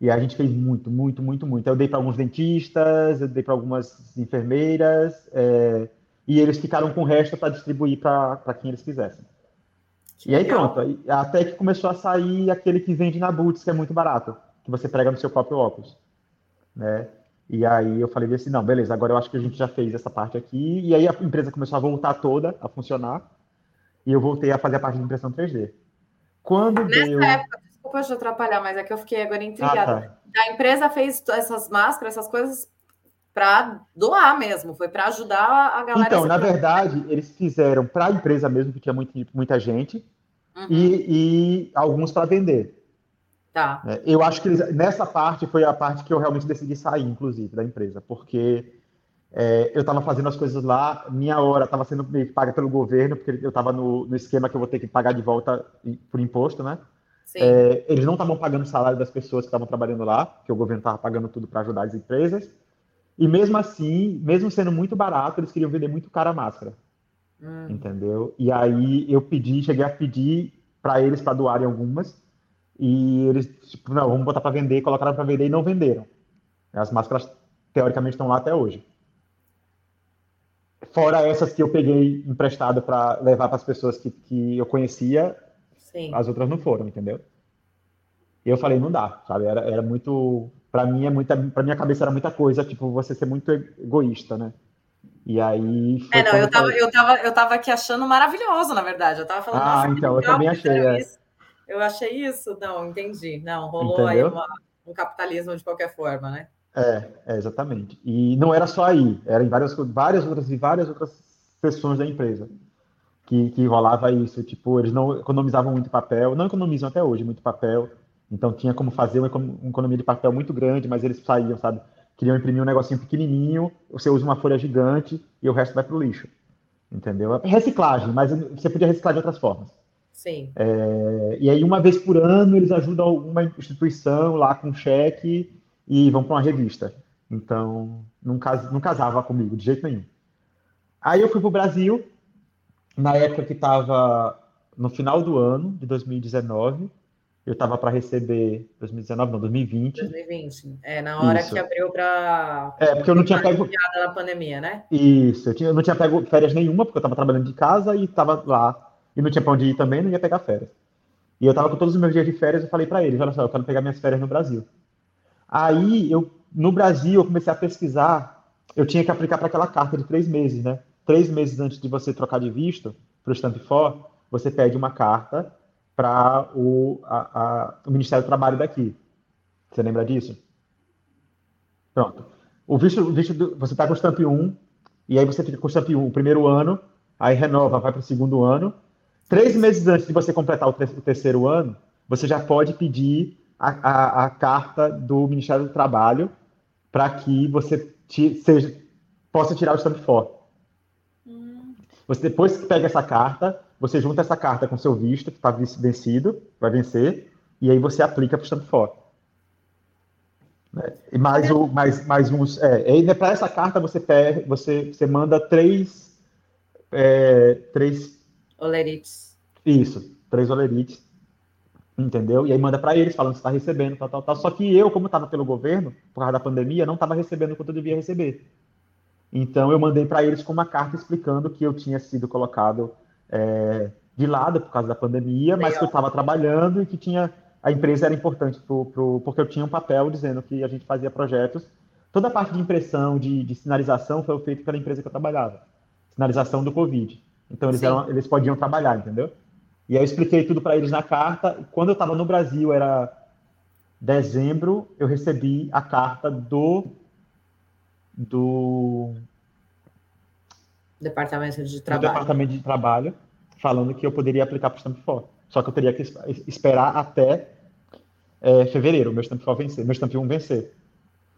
E a gente fez muito, muito, muito, muito. Eu dei para alguns dentistas, eu dei para algumas enfermeiras, é, e eles ficaram com o resto para distribuir para quem eles quisessem. E aí pronto, até que começou a sair aquele que vende na Boots, que é muito barato, que você prega no seu próprio óculos, né? E aí eu falei assim, não, beleza, agora eu acho que a gente já fez essa parte aqui, e aí a empresa começou a voltar toda a funcionar, e eu voltei a fazer a parte de impressão 3D. Quando Nessa deu... época, desculpa te atrapalhar, mas é que eu fiquei agora intrigada. Ah, tá. A empresa fez essas máscaras, essas coisas para doar mesmo, foi para ajudar a galera. Então, na verdade, eles fizeram para a empresa mesmo, que tinha muito, muita gente, uhum. e, e, alguns para vender. Tá. É, eu acho que eles, nessa parte foi a parte que eu realmente decidi sair, inclusive, da empresa, porque é, eu estava fazendo as coisas lá, minha hora estava sendo paga pelo governo, porque eu estava no, no, esquema que eu vou ter que pagar de volta por imposto, né? É, eles não estavam pagando o salário das pessoas que estavam trabalhando lá, que o governo estava pagando tudo para ajudar as empresas. E mesmo assim, mesmo sendo muito barato, eles queriam vender muito cara a máscara. Hum. Entendeu? E aí eu pedi, cheguei a pedir para eles para doarem algumas. E eles, tipo, não, vamos botar para vender, colocaram para vender e não venderam. As máscaras, teoricamente, estão lá até hoje. Fora essas que eu peguei emprestado para levar para as pessoas que, que eu conhecia, Sim. as outras não foram, entendeu? E eu falei, não dá, sabe? Era, era muito. Para mim, é muita. Para minha cabeça era muita coisa, tipo, você ser muito egoísta, né? E aí. É, não, eu tava, eu, tava, eu tava aqui achando maravilhoso, na verdade. Eu tava falando. Ah, então, eu também achei. É. Eu achei isso. Não, entendi. Não, rolou Entendeu? aí uma, um capitalismo de qualquer forma, né? É, é, exatamente. E não era só aí, era em várias, várias outras e várias outras sessões da empresa que, que rolava isso. Tipo, eles não economizavam muito papel, não economizam até hoje muito papel. Então tinha como fazer uma, uma economia de papel muito grande, mas eles saíam, sabe? Queriam imprimir um negocinho pequenininho, você usa uma folha gigante e o resto vai para o lixo. Entendeu? Reciclagem, mas você podia reciclar de outras formas. Sim. É, e aí, uma vez por ano, eles ajudam uma instituição lá com cheque e vão para uma revista. Então, não, cas não casava comigo, de jeito nenhum. Aí eu fui para o Brasil, na época que estava no final do ano de 2019. Eu estava para receber 2019, não, 2020. 2020. É, na hora Isso. que abriu para. É, porque eu não tinha pego. da pandemia, né? Isso, eu, tinha, eu não tinha pego férias nenhuma, porque eu estava trabalhando de casa e estava lá. E não tinha para onde ir também, não ia pegar férias. E eu estava com todos os meus dias de férias, eu falei para eles: olha só, eu quero pegar minhas férias no Brasil. Aí, eu, no Brasil, eu comecei a pesquisar, eu tinha que aplicar para aquela carta de três meses, né? Três meses antes de você trocar de visto para o Stamp For, você pede uma carta para o, o Ministério do Trabalho daqui. Você lembra disso? Pronto. O visto, o visto do, você está com o Stamp 1, e aí você fica com o Stamp 1 o primeiro ano, aí renova, vai para o segundo ano. Três meses antes de você completar o, o terceiro ano, você já pode pedir a, a, carta do Ministério do Trabalho para que você te, seja, possa tirar o stamp for. Hum. Você depois que pega essa carta, você junta essa carta com seu visto, que está vencido, vai vencer, e aí você aplica para o stamp for. Né? E mais, o, mais, mais uns. É, e para essa carta você, pega, você, você manda três. É, três. Olerites. Isso, três olerites entendeu? E aí manda para eles falando que está recebendo, tal, tal, tal. Só que eu, como estava pelo governo, por causa da pandemia, não estava recebendo o quanto eu devia receber. Então eu mandei para eles com uma carta explicando que eu tinha sido colocado é, de lado por causa da pandemia, mas que eu estava trabalhando e que tinha a empresa era importante pro, pro, porque eu tinha um papel dizendo que a gente fazia projetos. Toda a parte de impressão, de, de sinalização foi feita pela empresa que eu trabalhava. Sinalização do Covid. Então eles, eram, eles podiam trabalhar, entendeu? E aí eu expliquei tudo para eles na carta. Quando eu estava no Brasil, era dezembro, eu recebi a carta do do departamento de trabalho. departamento de trabalho falando que eu poderia aplicar para o Stamp For. Só que eu teria que esperar até é, fevereiro, meu Stamp For vencer, meu Stamp 1 vencer.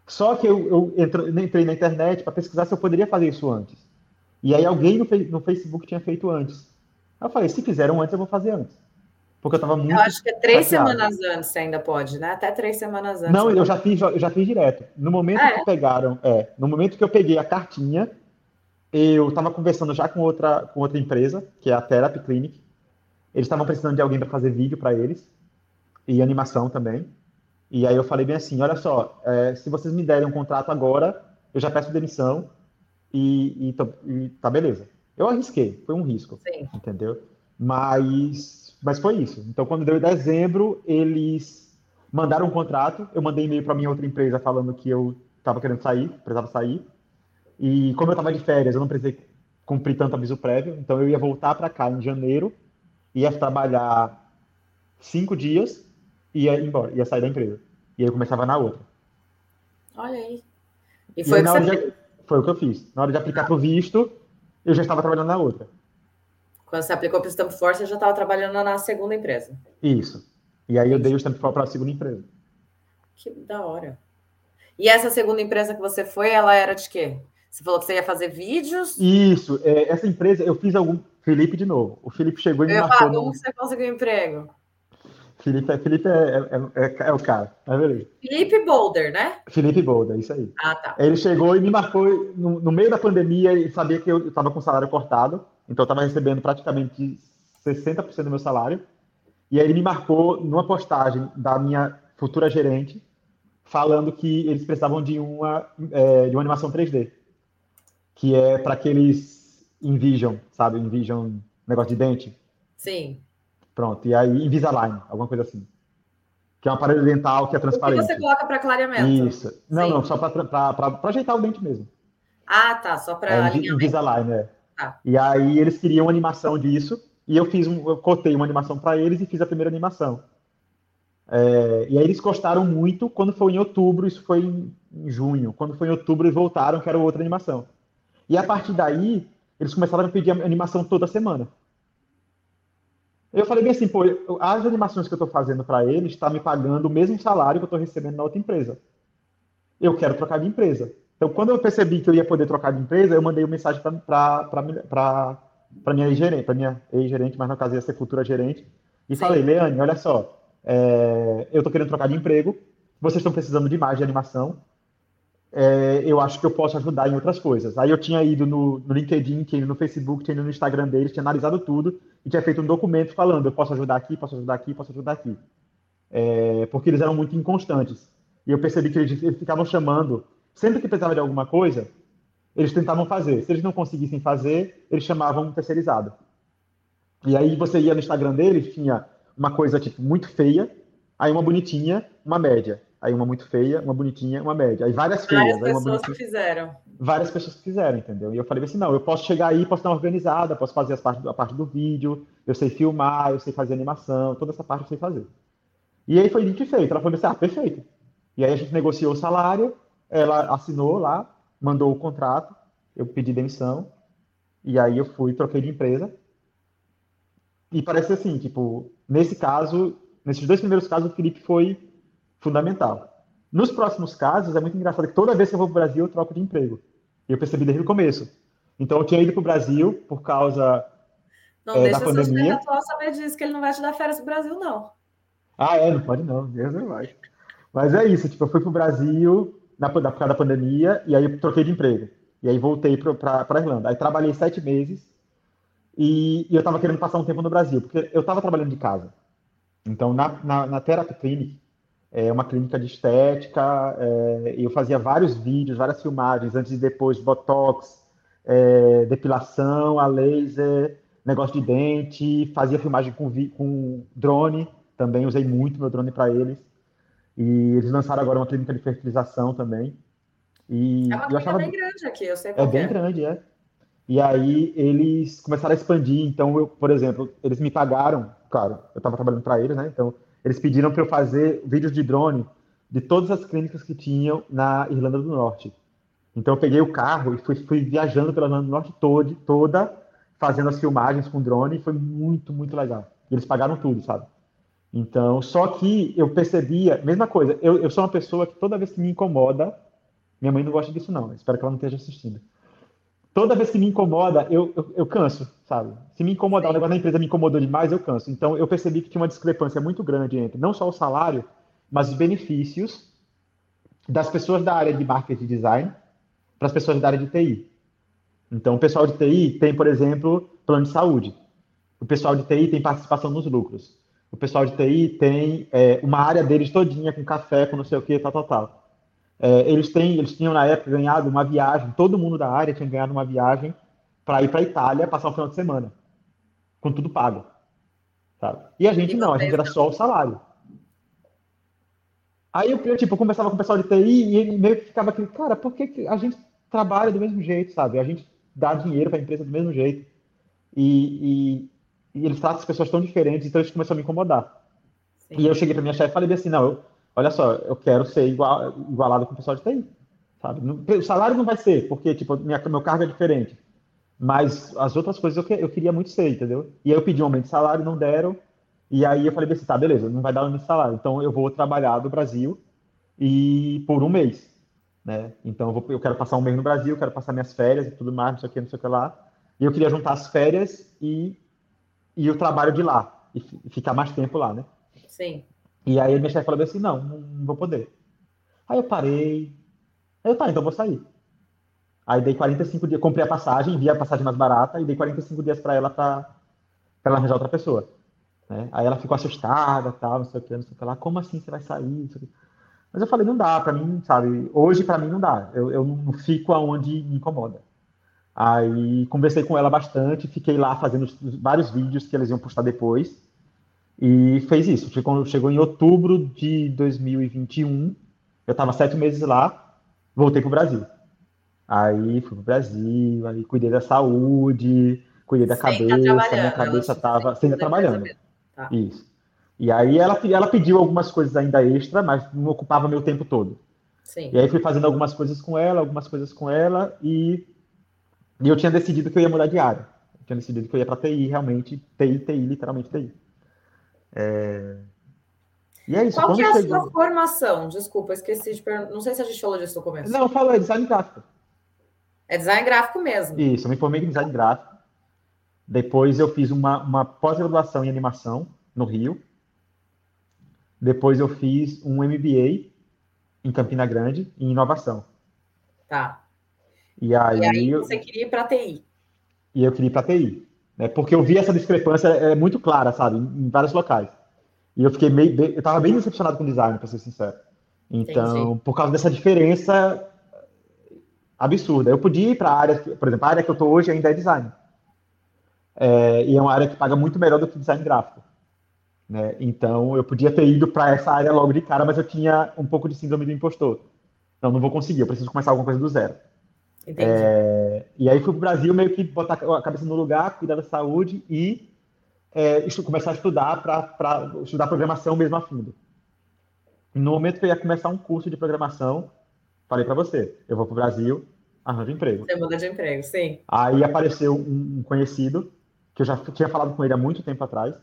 Só que eu, eu entrei na internet para pesquisar se eu poderia fazer isso antes. E aí alguém no, no Facebook tinha feito antes. Eu falei, se fizeram antes, eu vou fazer antes. Porque eu tava muito. Eu acho que é três chateado. semanas antes você ainda pode, né? Até três semanas antes. Não, eu já fiz, eu já fiz direto. No momento ah, que é? pegaram, é, no momento que eu peguei a cartinha, eu estava conversando já com outra, com outra empresa, que é a Therapy Clinic. Eles estavam precisando de alguém para fazer vídeo para eles e animação também. E aí eu falei bem assim, olha só, é, se vocês me derem um contrato agora, eu já peço demissão e, e, e tá beleza. Eu arrisquei, foi um risco, Sim. entendeu? Mas, mas foi isso. Então, quando deu em dezembro, eles mandaram um contrato. Eu mandei e-mail para minha outra empresa falando que eu estava querendo sair, precisava sair. E como eu estava de férias, eu não precisei cumprir tanto aviso prévio. Então, eu ia voltar para cá em janeiro, ia trabalhar cinco dias e ia embora, ia sair da empresa. E aí eu começava na outra. Olha aí. E foi, e o, que de... foi o que eu fiz. Na hora de aplicar para o visto, eu já estava trabalhando na outra. Quando você aplicou para o Stamp Force, você já estava trabalhando na segunda empresa. Isso. E aí eu dei o Stamp Force para a segunda empresa. Que da hora. E essa segunda empresa que você foi, ela era de quê? Você falou que você ia fazer vídeos? Isso. É, essa empresa, eu fiz algum... Felipe de novo. O Felipe chegou e me marcou... Falar, como no... você conseguiu emprego? Felipe, é, Felipe é, é, é, é, o cara, é beleza. Felipe Boulder, né? Felipe Boulder, isso aí. Ah, tá. Ele chegou e me marcou no, no meio da pandemia e sabia que eu estava com o salário cortado, então eu estava recebendo praticamente 60% do meu salário. E aí ele me marcou numa postagem da minha futura gerente, falando que eles precisavam de uma, é, de uma animação 3D, que é para aqueles Invision, sabe? Invision, negócio de dente. Sim. Pronto, e aí Invisalign, alguma coisa assim. Que é um aparelho dental que é transparente. O que você coloca para clareamento? Isso. Não, Sim. não, só para ajeitar o dente mesmo. Ah, tá, só para é, Invisalign, né? Tá. E aí eles queriam animação disso, e eu fiz um, eu cotei uma animação para eles e fiz a primeira animação. É, e aí eles gostaram muito quando foi em outubro, isso foi em, em junho. Quando foi em outubro, eles voltaram, que era outra animação. E a partir daí, eles começaram a pedir animação toda semana. Eu falei bem assim, pô, as animações que eu estou fazendo para eles estão tá me pagando o mesmo salário que eu estou recebendo na outra empresa. Eu quero trocar de empresa. Então, quando eu percebi que eu ia poder trocar de empresa, eu mandei uma mensagem para minha ex-gerente, para minha ex-gerente, mas no caso ia ser futura gerente, e Sim. falei, Leane, olha só, é, eu estou querendo trocar de emprego, vocês estão precisando de mais de animação, é, eu acho que eu posso ajudar em outras coisas. Aí eu tinha ido no, no, LinkedIn, tinha ido no Facebook, tinha ido no Instagram deles, tinha analisado tudo e tinha feito um documento falando: eu posso ajudar aqui, posso ajudar aqui, posso ajudar aqui. É, porque eles eram muito inconstantes. E eu percebi que eles, eles ficavam chamando, sempre que precisava de alguma coisa, eles tentavam fazer. Se eles não conseguissem fazer, eles chamavam um terceirizado. E aí você ia no Instagram deles, tinha uma coisa tipo muito feia, aí uma bonitinha, uma média. Aí uma muito feia, uma bonitinha, uma média. Aí várias feias. Várias pessoas que fizeram. Várias pessoas que fizeram, entendeu? E eu falei assim, não, eu posso chegar aí, posso dar uma organizada, posso fazer as parte, a parte do vídeo, eu sei filmar, eu sei fazer animação, toda essa parte eu sei fazer. E aí foi dito e feito. Ela falou assim, ah, perfeito. E aí a gente negociou o salário, ela assinou lá, mandou o contrato, eu pedi demissão, e aí eu fui, troquei de empresa. E parece assim, tipo, nesse caso, nesses dois primeiros casos, o Felipe foi fundamental. Nos próximos casos, é muito engraçado que toda vez que eu vou para o Brasil, eu troco de emprego. E eu percebi desde o começo. Então, eu tinha ido para o Brasil por causa não é, da pandemia. Não deixa saber disso, que ele não vai te dar férias para o Brasil, não. Ah, é? Não pode não. Deus não vai. Mas é isso. Tipo, eu fui para o Brasil na, na, por causa da pandemia e aí troquei de emprego. E aí voltei para a Irlanda. Aí trabalhei sete meses e, e eu estava querendo passar um tempo no Brasil, porque eu estava trabalhando de casa. Então, na, na, na Therapy Clinic, é uma clínica de estética, é, eu fazia vários vídeos, várias filmagens, antes e depois, botox, é, depilação, a laser, negócio de dente, fazia filmagem com, com drone, também usei muito meu drone para eles. E eles lançaram agora uma clínica de fertilização também. E é uma clínica achava... bem grande aqui, eu sei É bem é. grande, é. E aí eles começaram a expandir, então eu, por exemplo, eles me pagaram, claro, eu estava trabalhando para eles, né? Então eles pediram para eu fazer vídeos de drone de todas as clínicas que tinham na Irlanda do Norte. Então eu peguei o carro e fui, fui viajando pela Irlanda do Norte todo, toda, fazendo as filmagens com drone, e foi muito, muito legal. Eles pagaram tudo, sabe? Então, só que eu percebia, mesma coisa, eu, eu sou uma pessoa que toda vez que me incomoda, minha mãe não gosta disso não, espero que ela não esteja assistindo toda vez que me incomoda, eu, eu, eu canso, sabe? Se me incomodar, o negócio da empresa me incomodou demais, eu canso. Então, eu percebi que tinha uma discrepância muito grande entre não só o salário, mas os benefícios das pessoas da área de marketing e design para as pessoas da área de TI. Então, o pessoal de TI tem, por exemplo, plano de saúde. O pessoal de TI tem participação nos lucros. O pessoal de TI tem é, uma área deles todinha com café, com não sei o que, tal, tal, tal. É, eles, têm, eles tinham, na época, ganhado uma viagem, todo mundo da área tinha ganhado uma viagem para ir para a Itália passar o final de semana, com tudo pago. Sabe? E a gente não, a gente era só o salário. Aí eu, tipo, conversava com o pessoal de TI e ele meio que ficava aquele, cara, por que a gente trabalha do mesmo jeito, sabe? A gente dá dinheiro para a empresa do mesmo jeito. E, e, e eles tratam as pessoas tão diferentes, então isso começou a me incomodar. Sim. E eu cheguei para minha chefe e falei assim, não, eu, olha só, eu quero ser igual, igualado com o pessoal de TI. Sabe? O salário não vai ser, porque tipo, minha, meu cargo é diferente. Mas as outras coisas eu, que, eu queria muito ser, entendeu? E aí eu pedi um aumento de salário, não deram. E aí eu falei assim, tá, beleza, não vai dar um aumento de salário. Então eu vou trabalhar do Brasil e por um mês. Né? Então eu, vou, eu quero passar um mês no Brasil, quero passar minhas férias e tudo mais, não sei o que, não sei o que lá. E eu queria juntar as férias e, e o trabalho de lá. E ficar mais tempo lá, né? Sim. E aí minha chefe falou assim, não, não vou poder. Aí eu parei. Aí eu, tá, então vou sair. Aí dei 45 dias, comprei a passagem, vi a passagem mais barata e dei 45 dias para ela para ela arranjar outra pessoa. Né? Aí ela ficou assustada, tal, não sei o que, não sei o que lá. Como assim você vai sair? Mas eu falei, não dá, para mim, sabe? Hoje para mim não dá. Eu, eu não fico aonde me incomoda. Aí conversei com ela bastante, fiquei lá fazendo vários vídeos que eles iam postar depois. E fez isso. Chegou, chegou em outubro de 2021. Eu estava sete meses lá, voltei para o Brasil. Aí fui para o Brasil, aí cuidei da saúde, cuidei da sem cabeça, minha cabeça estava sempre trabalhando. Tá. Isso. E aí ela, ela pediu algumas coisas ainda extra, mas não ocupava meu tempo todo. Sim. E aí fui fazendo algumas coisas com ela, algumas coisas com ela, e, e eu tinha decidido que eu ia mudar de área. Eu tinha decidido que eu ia para TI, realmente, TI, TI, literalmente TI. É... E é isso. Qual que é a sua formação? Desculpa, esqueci de perguntar. Não sei se a gente falou disso no começo. Não, falou, é design gráfico. É design gráfico mesmo. Isso, eu me formei em design gráfico. Depois eu fiz uma, uma pós-graduação em animação no Rio. Depois eu fiz um MBA em Campina Grande em inovação. Tá. E aí, e aí você queria ir para TI. E eu queria ir para TI. Né? Porque eu vi essa discrepância é, muito clara, sabe, em, vários locais. E eu fiquei meio, eu estava bem decepcionado com o design, para ser sincero. Então, Entendi. por causa dessa diferença absurda. Eu podia ir para a área, por exemplo, a área que eu estou hoje ainda é design. É, e é uma área que paga muito melhor do que design gráfico. Né? Então, eu podia ter ido para essa área logo de cara, mas eu tinha um pouco de síndrome do impostor. Então, não vou conseguir, eu preciso começar alguma coisa do zero. É, e aí fui para o Brasil meio que botar a cabeça no lugar, cuidar da saúde e é, começar a estudar para estudar programação mesmo a fundo. no momento que eu ia começar um curso de programação, falei para você, eu vou para o Brasil, arranjo emprego. Você muda de emprego, sim. Aí apareceu um, um conhecido, que eu já tinha falado com ele há muito tempo atrás,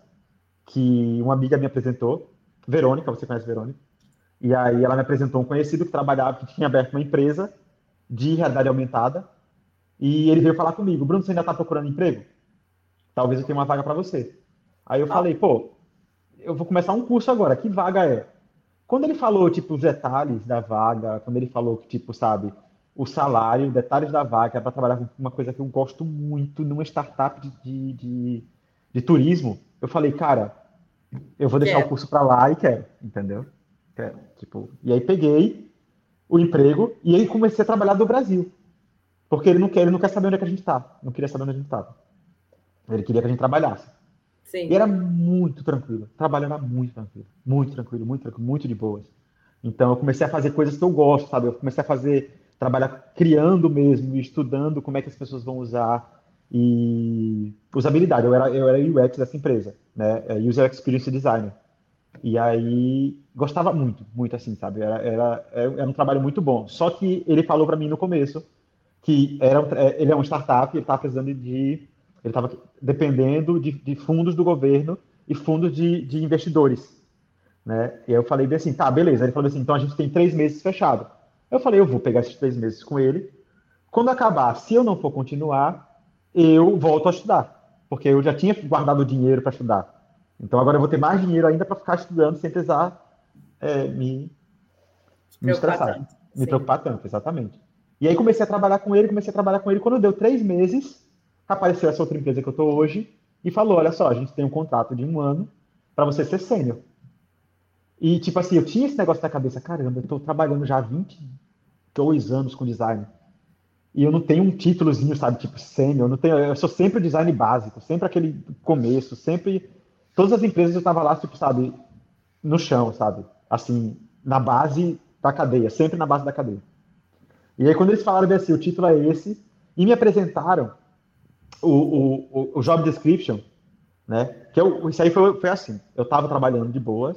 que uma amiga me apresentou, Verônica, você conhece Verônica? E aí ela me apresentou um conhecido que trabalhava, que tinha aberto uma empresa de realidade aumentada. E ele veio falar comigo, Bruno, você ainda está procurando emprego? Talvez eu tenha uma vaga para você. Aí eu ah. falei, pô, eu vou começar um curso agora, que vaga é? Quando ele falou, tipo, os detalhes da vaga, quando ele falou que, tipo, sabe, o salário, detalhes da vaga, é para trabalhar com uma coisa que eu gosto muito numa startup de, de, de, de turismo, eu falei, cara, eu vou deixar quero. o curso para lá e quero, entendeu? Quero, tipo, e aí peguei, o emprego e aí comecei a trabalhar do Brasil. Porque ele não quer, ele não quer saber onde é que a gente está. Não queria saber onde a gente estava. Ele queria que a gente trabalhasse. Sim. E era muito tranquilo. Trabalhando muito tranquilo. Muito tranquilo, muito tranquilo, muito de boas. Então eu comecei a fazer coisas que eu gosto, sabe? Eu comecei a fazer, trabalhar criando mesmo, estudando como é que as pessoas vão usar e usabilidade. Eu era, eu era UX dessa empresa, né? É User Experience Designer. E aí gostava muito, muito assim, sabe? Era, era, era um trabalho muito bom. Só que ele falou para mim no começo que era, é, ele é uma startup ele estava precisando de. Ele estava dependendo de, de, fundos do governo e fundos de, de investidores. Né? E aí eu falei assim, tá, beleza. Ele falou assim, então a gente tem três meses fechado. Eu falei, eu vou pegar esses três meses com ele. Quando acabar, se eu não for continuar, eu volto a estudar. Porque eu já tinha guardado dinheiro para estudar. Então agora eu vou ter mais dinheiro ainda para ficar estudando sem precisar é, me, me estressar, tanto. me Sim. preocupar tanto, exatamente. E aí comecei a trabalhar com ele, comecei a trabalhar com ele. Quando deu três meses, apareceu essa outra empresa que eu estou hoje e falou: olha só, a gente tem um contrato de um ano para você ser sênior. E tipo assim, eu tinha esse negócio na cabeça, caramba, eu estou trabalhando já há 22 anos com design. E eu não tenho um títulozinho, sabe, tipo sênior, eu não tenho, eu sou sempre o design básico, sempre aquele começo, sempre todas as empresas eu estava lá, tipo, sabe, no chão, sabe? Assim, na base da cadeia, sempre na base da cadeia. E aí, quando eles falaram assim, o título é esse, e me apresentaram o, o, o job description, né? Que eu, isso aí foi, foi assim, eu estava trabalhando de boas,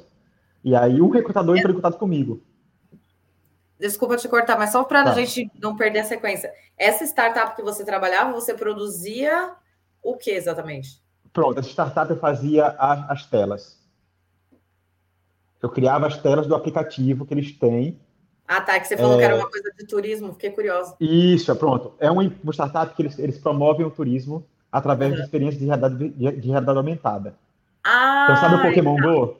e aí um recrutador entrou em contato comigo. Desculpa te cortar, mas só para tá. a gente não perder a sequência. Essa startup que você trabalhava, você produzia o que exatamente? Pronto, essa startup eu fazia as, as telas. Eu criava as telas do aplicativo que eles têm. Ah, tá. Que você falou é... que era uma coisa de turismo, fiquei curiosa. Isso, pronto. É uma, uma startup que eles, eles promovem o turismo através uhum. de experiências de realidade, de, de realidade aumentada. Ah, então, sabe o Pokémon tá. Go?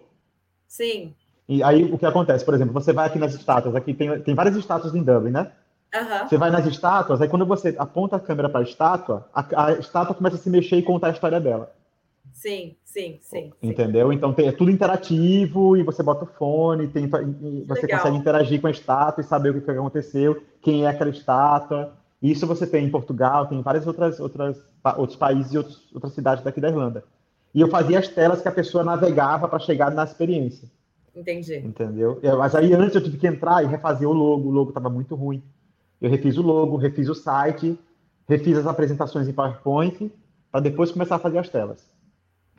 Sim. E aí, o que acontece? Por exemplo, você vai aqui nas estátuas, aqui tem, tem várias estátuas em Dublin, né? Uhum. Você vai nas estátuas, aí quando você aponta a câmera para a estátua, a, a estátua começa a se mexer e contar a história dela. Sim, sim, sim. Entendeu? Então tem, é tudo interativo e você bota o fone, tem, você Legal. consegue interagir com a estátua e saber o que aconteceu, quem é aquela estátua. Isso você tem em Portugal, tem em várias outras, outras outros países e outros, outras cidades daqui da Irlanda. E eu fazia as telas que a pessoa navegava para chegar na experiência. Entendi. Entendeu? Mas aí antes eu tive que entrar e refazer o logo, o logo estava muito ruim. Eu refiz o logo, refiz o site, refiz as apresentações em PowerPoint, para depois começar a fazer as telas.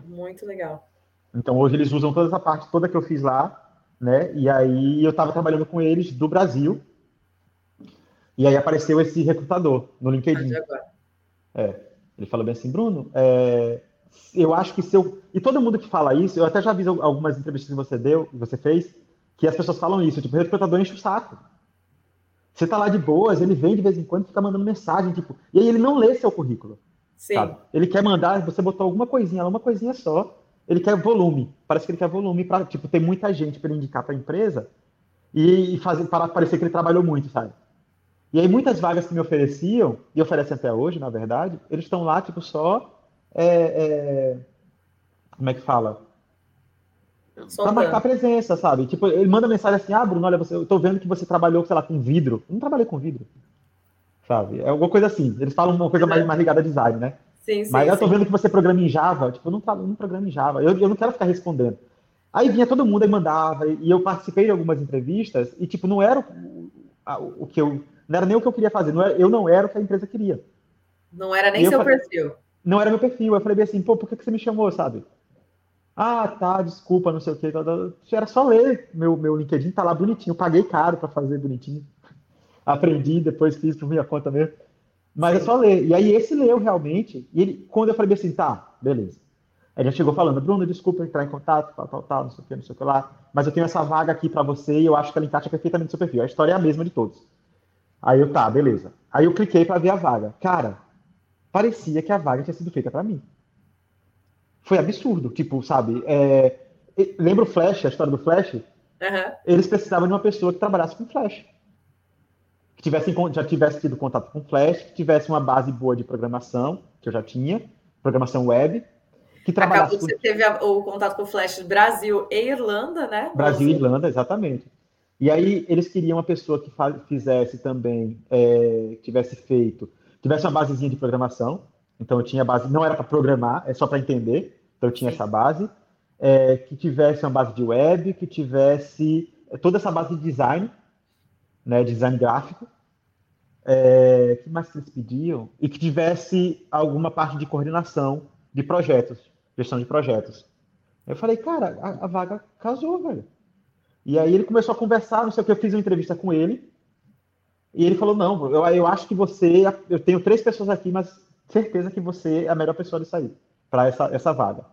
Muito legal. Então hoje eles usam toda essa parte toda que eu fiz lá, né? E aí eu estava trabalhando com eles do Brasil. E aí apareceu esse recrutador no LinkedIn. É, ele falou bem assim, Bruno, é, eu acho que se eu. E todo mundo que fala isso, eu até já vi algumas entrevistas que você deu, que você fez, que as pessoas falam isso, tipo, o recrutador enche o saco. Você tá lá de boas, ele vem de vez em quando fica mandando mensagem, tipo, e aí ele não lê seu currículo. Sim. Sabe? Ele quer mandar, você botou alguma coisinha lá, uma coisinha só, ele quer volume. Parece que ele quer volume para, tipo, ter muita gente para indicar para a empresa e, fazer para parecer que ele trabalhou muito, sabe? E aí muitas vagas que me ofereciam, e oferecem até hoje, na verdade, eles estão lá, tipo, só é, é, como é que fala? Para marcar presença, sabe? Tipo, ele manda mensagem assim, ah, Bruno, olha, você, eu tô vendo que você trabalhou, sei lá, com vidro. Eu não trabalhei com vidro, sabe? É alguma coisa assim. Eles falam uma coisa mais, mais ligada a design, né? Sim, sim, Mas eu tô sim. vendo que você programa em Java. Tipo, eu não, não programa em Java. Eu, eu não quero ficar respondendo. Aí vinha todo mundo e mandava, e eu participei de algumas entrevistas, e tipo, não era o, o, que eu. Não era nem o que eu queria fazer, não era, eu não era o que a empresa queria. Não era nem seu perfil não era meu perfil. Eu falei bem assim, pô, por que, que você me chamou, sabe? Ah, tá, desculpa, não sei o que. Era só ler meu, meu LinkedIn, tá lá bonitinho. Eu paguei caro para fazer bonitinho. Aprendi, depois fiz por minha conta mesmo. Mas é só ler. E aí esse leu realmente. E ele, quando eu falei assim, tá, beleza. Ele já chegou falando, Bruno, desculpa entrar em contato, tal, tal, tal, não sei o que, não sei o que lá. Mas eu tenho essa vaga aqui para você e eu acho que ela encaixa perfeitamente no seu perfil. A história é a mesma de todos. Aí eu, tá, beleza. Aí eu cliquei para ver a vaga. Cara, parecia que a vaga tinha sido feita para mim. Foi absurdo, tipo, sabe? É... Lembra o Flash, a história do Flash? Uhum. Eles precisavam de uma pessoa que trabalhasse com Flash. Que tivesse, já tivesse tido contato com Flash, que tivesse uma base boa de programação, que eu já tinha, programação web, que trabalhasse Acabou, com... Você teve o contato com Flash Brasil e Irlanda, né? Brasil e Irlanda, exatamente. E aí eles queriam uma pessoa que fizesse também, é, tivesse feito tivesse uma basezinha de programação. Então eu tinha base, não era para programar, é só para entender. Então eu tinha essa base. É, que tivesse uma base de web, que tivesse toda essa base de design, né, design gráfico. É, que mais que eles pediam? E que tivesse alguma parte de coordenação de projetos, gestão de projetos. Eu falei, cara, a, a vaga casou, velho. E aí ele começou a conversar, não sei o que, eu fiz uma entrevista com ele, e ele falou: Não, eu, eu acho que você. Eu tenho três pessoas aqui, mas certeza que você é a melhor pessoa de sair para essa, essa vaga.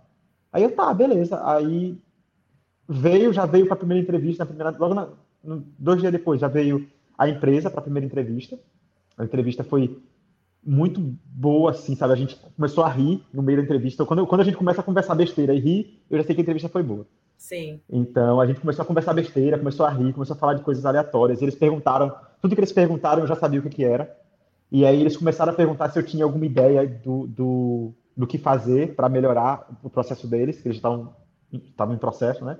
Aí eu, tá, beleza. Aí veio, já veio para a primeira entrevista, na primeira, logo na, dois dias depois, já veio a empresa para a primeira entrevista. A entrevista foi muito boa, assim, sabe? A gente começou a rir no meio da entrevista. Quando, quando a gente começa a conversar besteira e rir, eu já sei que a entrevista foi boa. Sim. Então a gente começou a conversar besteira, começou a rir, começou a falar de coisas aleatórias. Eles perguntaram, tudo que eles perguntaram eu já sabia o que, que era. E aí eles começaram a perguntar se eu tinha alguma ideia do, do, do que fazer para melhorar o processo deles, que eles estavam estavam em processo, né?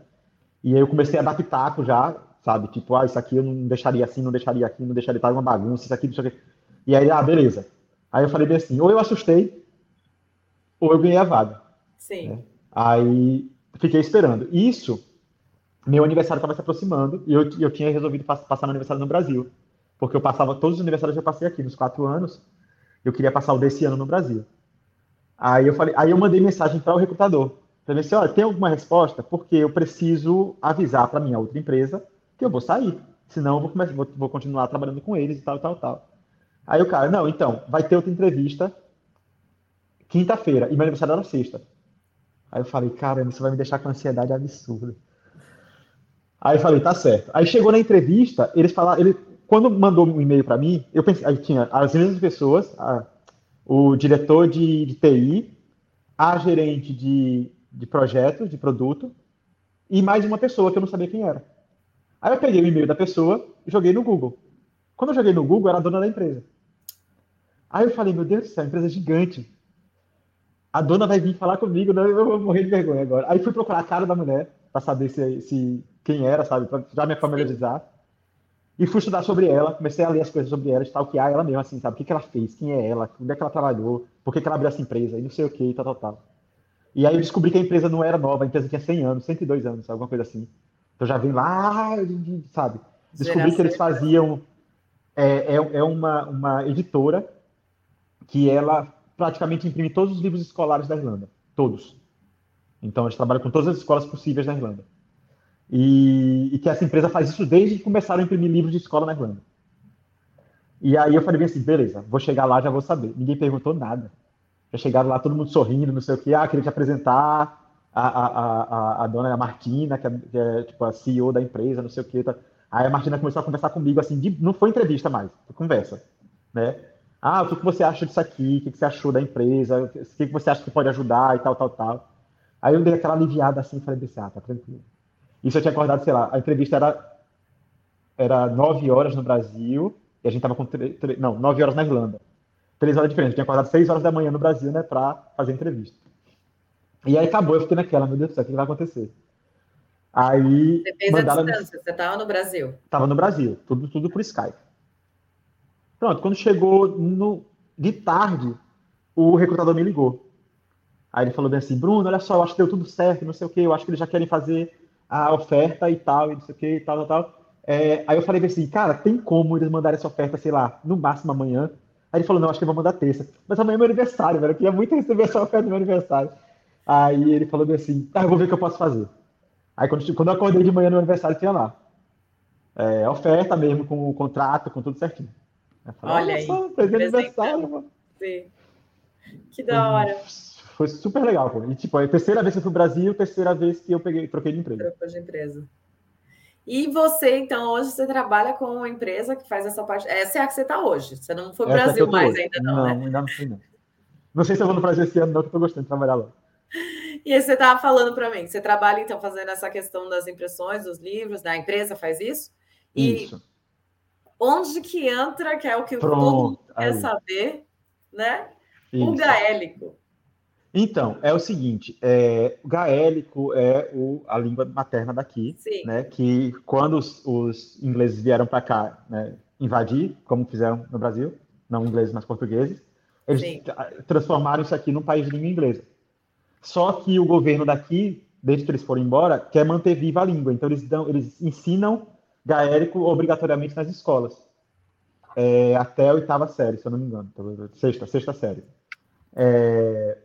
E aí eu comecei a dar pitaco já, sabe? Tipo, ah, isso aqui eu não deixaria assim, não deixaria aqui, não deixaria estar uma bagunça, isso aqui, isso aqui. E aí, ah, beleza. Aí eu falei bem assim, ou eu assustei, ou eu ganhei a vaga. Sim. Né? Aí fiquei esperando. Isso, meu aniversário estava se aproximando e eu, eu tinha resolvido passar meu aniversário no Brasil. Porque eu passava todos os aniversários que eu passei aqui, nos quatro anos, eu queria passar o desse ano no Brasil. Aí eu falei, aí eu mandei mensagem para o recrutador. Falei assim, olha, tem alguma resposta? Porque eu preciso avisar para minha outra empresa que eu vou sair. Senão eu vou, começar, vou, vou continuar trabalhando com eles e tal, tal, tal. Aí o cara, não, então, vai ter outra entrevista quinta-feira, e meu aniversário era sexta. Aí eu falei, caramba, isso vai me deixar com ansiedade absurda. Aí eu falei, tá certo. Aí chegou na entrevista, eles falaram, ele, quando mandou um e-mail para mim, eu pensei, aí tinha as mesmas pessoas, a, o diretor de, de, TI, a gerente de, de projetos, de produto, e mais uma pessoa que eu não sabia quem era. Aí eu peguei o e-mail da pessoa e joguei no Google. Quando eu joguei no Google, era a dona da empresa. Aí eu falei, meu Deus do céu, a empresa é gigante a dona vai vir falar comigo, né? eu vou morrer de vergonha agora. Aí fui procurar a cara da mulher para saber se, se quem era, sabe, para já me familiarizar. E fui estudar sobre ela, comecei a ler as coisas sobre ela, stalkear ela mesmo, assim, sabe? O que, que ela fez, quem é ela, onde é que ela trabalhou, por que, que ela abriu essa empresa, e não sei o que, tal, tal, tal. E aí eu descobri que a empresa não era nova, a empresa tinha 100 anos, 102 anos, alguma coisa assim. Então já vem lá, sabe? Descobri que eles faziam. É, é, é uma, uma editora que ela praticamente imprime todos os livros escolares da Irlanda. Todos. Então eles trabalham com todas as escolas possíveis na Irlanda. E, e, que essa empresa faz isso desde que começaram a imprimir livros de escola na Irlanda. E aí eu falei assim, beleza, vou chegar lá, já vou saber. Ninguém perguntou nada. Já chegaram lá, todo mundo sorrindo, não sei o quê. Ah, queria te apresentar a, a, a, a dona Martina, que é, que é, tipo a CEO da empresa, não sei o quê. Tá. Aí a Martina começou a conversar comigo, assim, de, não foi entrevista mais, foi conversa, né? Ah, o que, que você acha disso aqui? O que, que você achou da empresa? O que, que você acha que pode ajudar e tal, tal, tal. Aí eu dei aquela aliviada assim, falei ah, tá tranquilo. Isso eu tinha acordado, sei lá, a entrevista era era nove horas no Brasil e a gente tava com não, nove horas na Irlanda. Três horas diferentes. Eu tinha acordado seis horas da manhã no Brasil, né, para fazer entrevista. E aí acabou, eu fiquei naquela, meu Deus do céu, o que vai acontecer? Aí. Você fez mandaram... a distância, você estava no Brasil? Estava no Brasil, tudo, tudo por Skype. Pronto, quando chegou no, de tarde, o recrutador me ligou. Aí ele falou bem assim, Bruno, olha só, eu acho que deu tudo certo, não sei o quê, eu acho que eles já querem fazer a oferta e tal, e não sei o quê, e tal, tal, tal. É, aí eu falei assim, cara, tem como eles mandarem essa oferta, sei lá, no máximo amanhã? Aí ele falou, não, acho que eu vou mandar terça. Mas amanhã é meu aniversário, velho, eu queria muito receber essa oferta no meu aniversário. Aí ele falou assim, tá, eu vou ver o que eu posso fazer. Aí quando, quando eu acordei de manhã no aniversário, tinha lá. É, oferta mesmo, com o contrato, com tudo certinho. Falei, Olha aí. Só, aniversário, mano. Sim. Que da hora. Foi super legal, pô. E, tipo, é a terceira vez que eu fui pro Brasil, terceira vez que eu peguei, troquei de empresa. Trocou de empresa. E você, então, hoje você trabalha com uma empresa que faz essa parte. Essa é a que você está hoje. Você não foi pro essa Brasil mais hoje. ainda, não, não né? Ainda não fui, não. Não sei se eu vou no Brasil esse ano, não, que eu tô gostando de trabalhar lá. E aí você estava falando para mim, você trabalha, então, fazendo essa questão das impressões dos livros, da empresa faz isso? E isso. onde que entra, que é o que Pronto, todo mundo quer saber, né? Isso. O gaélico. Então, é o seguinte, é, o gaélico é o, a língua materna daqui, Sim. né? Que quando os, os ingleses vieram para cá né, invadir, como fizeram no Brasil, não ingleses, mas portugueses, eles Sim. transformaram isso aqui num país de língua inglesa. Só que o governo daqui, desde que eles foram embora, quer manter viva a língua. Então, eles, dão, eles ensinam gaélico obrigatoriamente nas escolas. É, até a oitava série, se eu não me engano. Sexta, sexta série. É,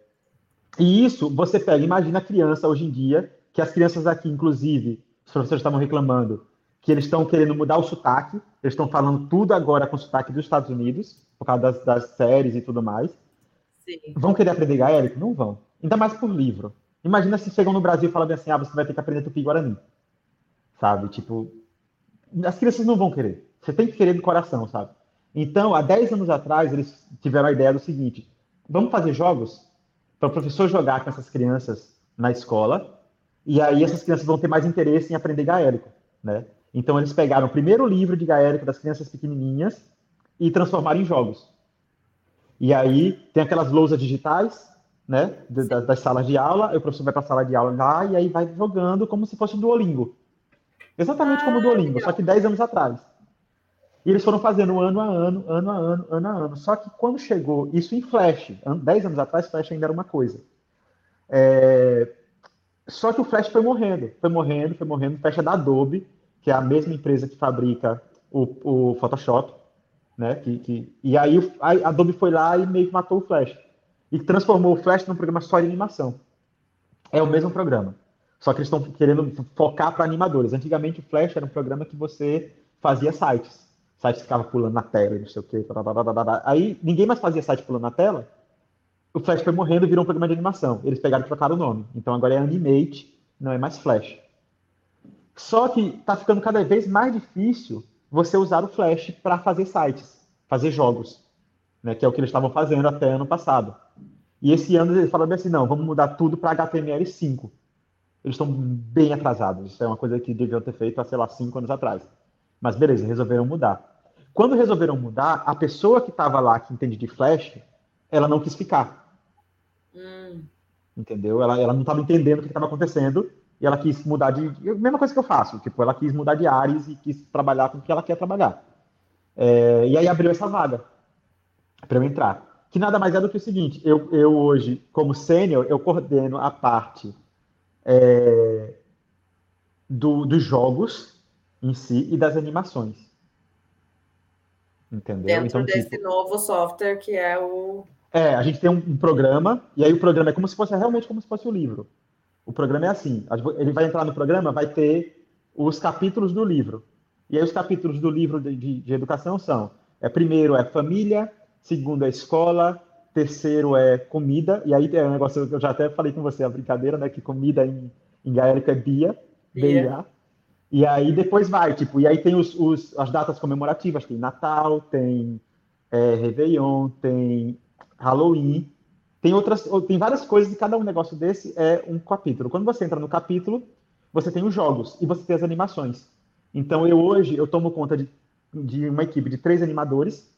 e isso, você pega, imagina a criança hoje em dia, que as crianças aqui, inclusive, os professores estavam reclamando, que eles estão querendo mudar o sotaque, eles estão falando tudo agora com sotaque dos Estados Unidos, por causa das, das séries e tudo mais. Sim. Vão querer aprender gaélico? Não vão. Ainda mais por livro. Imagina se chegam no Brasil e falam assim, ah, você vai ter que aprender tupi-guarani. Sabe? Tipo, as crianças não vão querer. Você tem que querer do coração, sabe? Então, há 10 anos atrás, eles tiveram a ideia do seguinte, vamos fazer jogos para o professor jogar com essas crianças na escola, e aí essas crianças vão ter mais interesse em aprender gaélico, né? Então eles pegaram o primeiro livro de gaélico das crianças pequenininhas e transformaram em jogos. E aí tem aquelas lousas digitais, né, das, das salas de aula, o professor vai para a sala de aula lá e aí vai jogando como se fosse o Duolingo. Exatamente ah, como o Duolingo, legal. só que 10 anos atrás. E eles foram fazendo ano a ano, ano a ano, ano a ano. Só que quando chegou isso em Flash, 10 anos atrás, Flash ainda era uma coisa. É... Só que o Flash foi morrendo, foi morrendo, foi morrendo. Flash é da Adobe, que é a mesma empresa que fabrica o, o Photoshop, né? Que, que... E aí a Adobe foi lá e meio que matou o Flash. E transformou o Flash num programa só de animação. É o mesmo programa. Só que eles estão querendo focar para animadores. Antigamente o Flash era um programa que você fazia sites site ficava pulando na tela não sei o quê. Aí ninguém mais fazia site pulando na tela. O Flash foi morrendo e virou um programa de animação. Eles pegaram e trocaram o nome. Então agora é Animate, não é mais Flash. Só que está ficando cada vez mais difícil você usar o Flash para fazer sites, fazer jogos, né, que é o que eles estavam fazendo até ano passado. E esse ano eles falaram assim, não, vamos mudar tudo para HTML5. Eles estão bem atrasados. Isso é uma coisa que deviam ter feito há, sei lá, cinco anos atrás. Mas beleza, resolveram mudar. Quando resolveram mudar, a pessoa que estava lá, que entende de Flash, ela não quis ficar. Hum. Entendeu? Ela, ela não estava entendendo o que estava acontecendo e ela quis mudar de. Mesma coisa que eu faço, tipo, ela quis mudar de áreas e quis trabalhar com o que ela quer trabalhar. É, e aí abriu essa vaga para eu entrar. Que nada mais é do que o seguinte: eu, eu hoje, como sênior, eu coordeno a parte é, do, dos jogos em si e das animações. Entendeu? Dentro então, desse tipo, novo software que é o. É, a gente tem um, um, programa, e aí o programa é como se fosse realmente como se fosse o livro. O programa é assim: ele vai entrar no programa, vai ter os capítulos do livro. E aí os capítulos do livro de, de, de educação são: é, primeiro é família, segundo é escola, terceiro é comida, e aí é um negócio que eu já até falei com você, a brincadeira, né? Que comida em, em gaélico é Bia, Bia. E aí depois vai, tipo, e aí tem os, os as datas comemorativas, tem Natal, tem é, Réveillon, tem Halloween, tem outras, tem várias coisas e cada um negócio desse é um capítulo. Quando você entra no capítulo, você tem os jogos e você tem as animações. Então eu hoje eu tomo conta de, de uma equipe de três animadores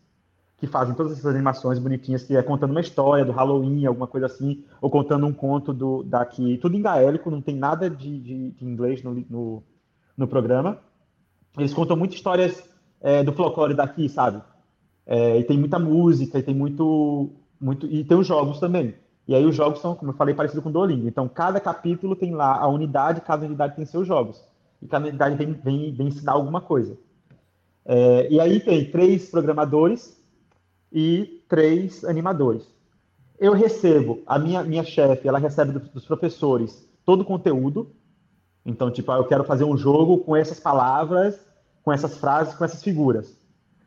que fazem todas essas animações bonitinhas, que é contando uma história do Halloween, alguma coisa assim, ou contando um conto do daqui, tudo em gaélico, não tem nada de, de, de inglês no, no, no, programa. Eles contam muitas histórias é, do folclore daqui, sabe? É, e tem muita música, e tem muito, muito, e tem os jogos também. E aí os jogos são, como eu falei, parecido com o Duolingo. Então, cada capítulo tem lá a unidade, cada unidade tem seus jogos. E cada unidade vem, vem, vem ensinar alguma coisa. É, e aí tem três programadores e três animadores. Eu recebo, a minha, minha chefe, ela recebe dos, dos professores todo o conteúdo. Então, tipo, ah, eu quero fazer um jogo com essas palavras, com essas frases, com essas figuras.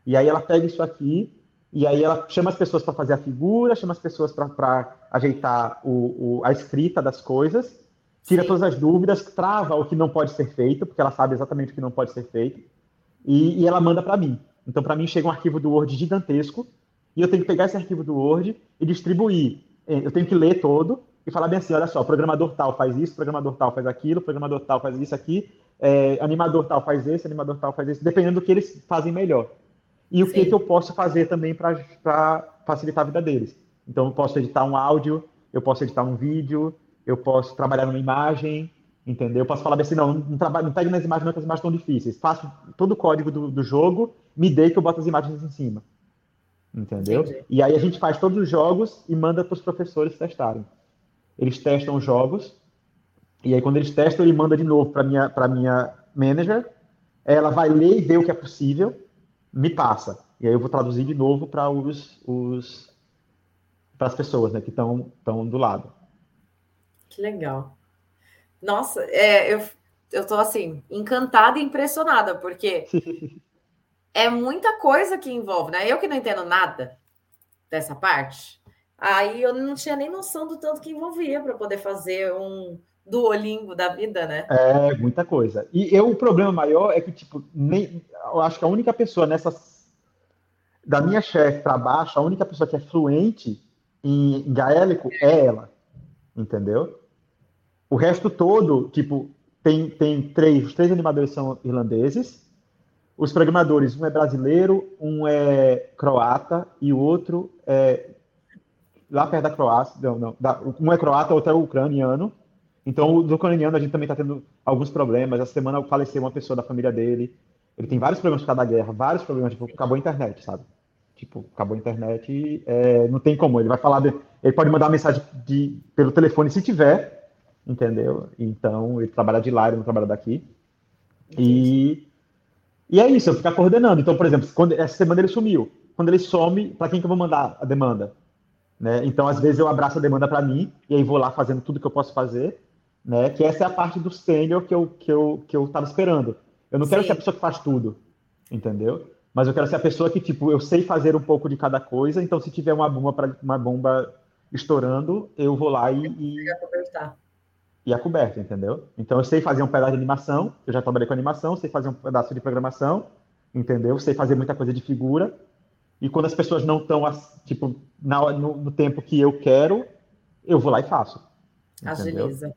E aí ela pega isso aqui, e aí ela chama as pessoas para fazer a figura, chama as pessoas para ajeitar o, o, a escrita das coisas, tira Sim. todas as dúvidas, trava o que não pode ser feito, porque ela sabe exatamente o que não pode ser feito, e, e ela manda para mim. Então, para mim, chega um arquivo do Word gigantesco, e eu tenho que pegar esse arquivo do Word e distribuir. É, eu tenho que ler todo e falar bem assim, olha só, programador tal faz isso, programador tal faz aquilo, programador tal faz isso aqui, é, animador tal faz esse, animador tal faz esse, dependendo do que eles fazem melhor. E o que, que eu posso fazer também para facilitar a vida deles. Então, eu posso editar um áudio, eu posso editar um vídeo, eu posso trabalhar numa imagem, entendeu? Eu posso falar assim, não, não, trabalho, não pegue nas imagens, não, que as imagens estão difíceis. Faço todo o código do, do jogo, me dê que eu boto as imagens em cima entendeu? Entendi. E aí a gente faz todos os jogos e manda para os professores testarem. Eles testam os jogos e aí quando eles testam ele manda de novo para minha para minha manager, ela vai ler e ver o que é possível, me passa e aí eu vou traduzir de novo para os, os para as pessoas, né, que estão estão do lado. Que legal. Nossa, é, eu eu tô assim encantada e impressionada porque é muita coisa que envolve, né? Eu que não entendo nada dessa parte, aí eu não tinha nem noção do tanto que envolvia para poder fazer um Duolingo da vida, né? É, muita coisa. E eu, o problema maior é que, tipo, nem, eu acho que a única pessoa nessas. Da minha chefe para baixo, a única pessoa que é fluente em, em gaélico é ela. Entendeu? O resto todo, tipo, tem, tem três, os três animadores são irlandeses, os programadores, um é brasileiro, um é croata e o outro é lá perto da Croácia, não, não, da, um é croata, outro é ucraniano. Então, o do ucraniano a gente também está tendo alguns problemas. Essa semana faleceu uma pessoa da família dele. Ele tem vários problemas por causa da guerra, vários problemas, tipo, acabou a internet, sabe? Tipo, acabou a internet e é, não tem como. Ele vai falar, de, ele pode mandar mensagem de, pelo telefone se tiver, entendeu? Então, ele trabalha de lá, ele não trabalha daqui. E e é isso, eu ficar coordenando. Então, por exemplo, quando, essa semana ele sumiu. Quando ele some, para quem que eu vou mandar a demanda? Né? Então, às vezes, eu abraço a demanda para mim e aí vou lá fazendo tudo que eu posso fazer. Né? Que essa é a parte do sênior que eu, que, eu, que eu tava esperando. Eu não Sim. quero ser a pessoa que faz tudo, entendeu? Mas eu quero ser a pessoa que, tipo, eu sei fazer um pouco de cada coisa, então se tiver uma bomba, pra, uma bomba estourando, eu vou lá e, e, e é coberto, entendeu? Então eu sei fazer um pedaço de animação, eu já trabalhei com animação, sei fazer um pedaço de programação, entendeu? Sei fazer muita coisa de figura. E quando as pessoas não estão, tipo, na, no, no, tempo que eu quero, eu vou lá e faço. Agiliza.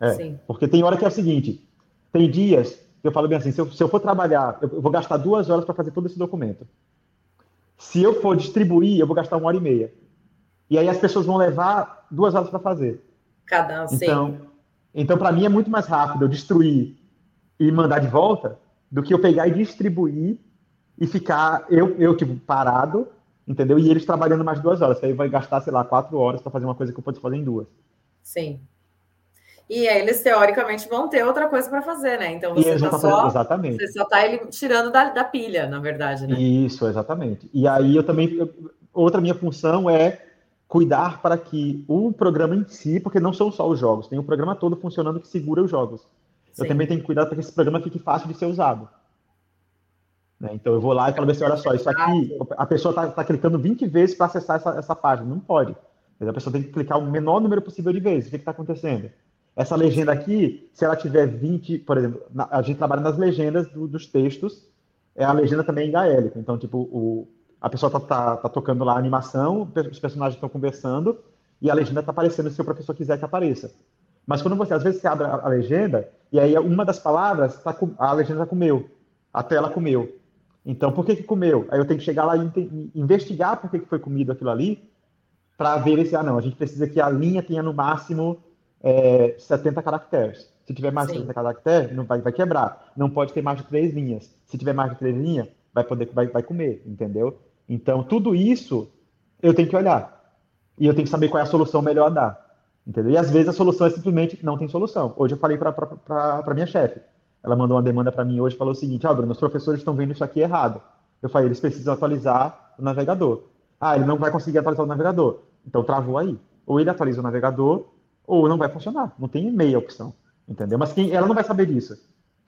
É, Sim. Porque tem hora que é o seguinte: tem dias que eu falo bem assim, se eu, se eu for trabalhar, eu vou gastar duas horas para fazer todo esse documento. Se eu for distribuir, eu vou gastar uma hora e meia. E aí as pessoas vão levar duas horas para fazer. Cada um, então, Então, para mim, é muito mais rápido eu destruir e mandar de volta do que eu pegar e distribuir e ficar eu, eu tipo, parado, entendeu? E eles trabalhando mais duas horas. Aí vai gastar, sei lá, quatro horas para fazer uma coisa que eu posso fazer em duas. Sim. E aí eles, teoricamente, vão ter outra coisa para fazer, né? Então você tá só, exatamente. Você só está ele tirando da, da pilha, na verdade, né? Isso, exatamente. E aí eu também. Outra minha função é cuidar para que o programa em si, porque não são só os jogos, tem o programa todo funcionando que segura os jogos. Sim. Eu também tenho que cuidar para que esse programa fique fácil de ser usado. Né? Então eu vou lá e falo assim, olha só, isso aqui, a pessoa está tá clicando 20 vezes para acessar essa, essa página. Não pode. A pessoa tem que clicar o menor número possível de vezes. O que está acontecendo? Essa legenda aqui, se ela tiver 20, por exemplo, a gente trabalha nas legendas do, dos textos, é a legenda também é em gaélico. Então, tipo, o, a pessoa tá, tá, tá, tocando lá a animação, os personagens estão conversando e a legenda está aparecendo se o professor quiser que apareça. Mas quando você, às vezes, você abre a, legenda e aí uma das palavras, tá com, a legenda já comeu, a tela comeu. Então, por que que comeu? Aí eu tenho que chegar lá e investigar por que, que foi comido aquilo ali, para ver se, ah, não, a gente precisa que a linha tenha no máximo é, 70 caracteres. Se tiver mais de 70 caracteres, não vai, vai quebrar. Não pode ter mais de três linhas. Se tiver mais de três linhas, vai poder vai, vai comer, entendeu? Então, tudo isso eu tenho que olhar. E eu tenho que saber qual é a solução melhor a dar. Entendeu? E às vezes a solução é simplesmente não tem solução. Hoje eu falei para minha chefe. Ela mandou uma demanda para mim hoje falou o seguinte: oh, Bruno, os professores estão vendo isso aqui errado. Eu falei, eles precisam atualizar o navegador. Ah, ele não vai conseguir atualizar o navegador. Então travou aí. Ou ele atualiza o navegador, ou não vai funcionar. Não tem meia opção. Entendeu? Mas quem, ela não vai saber disso.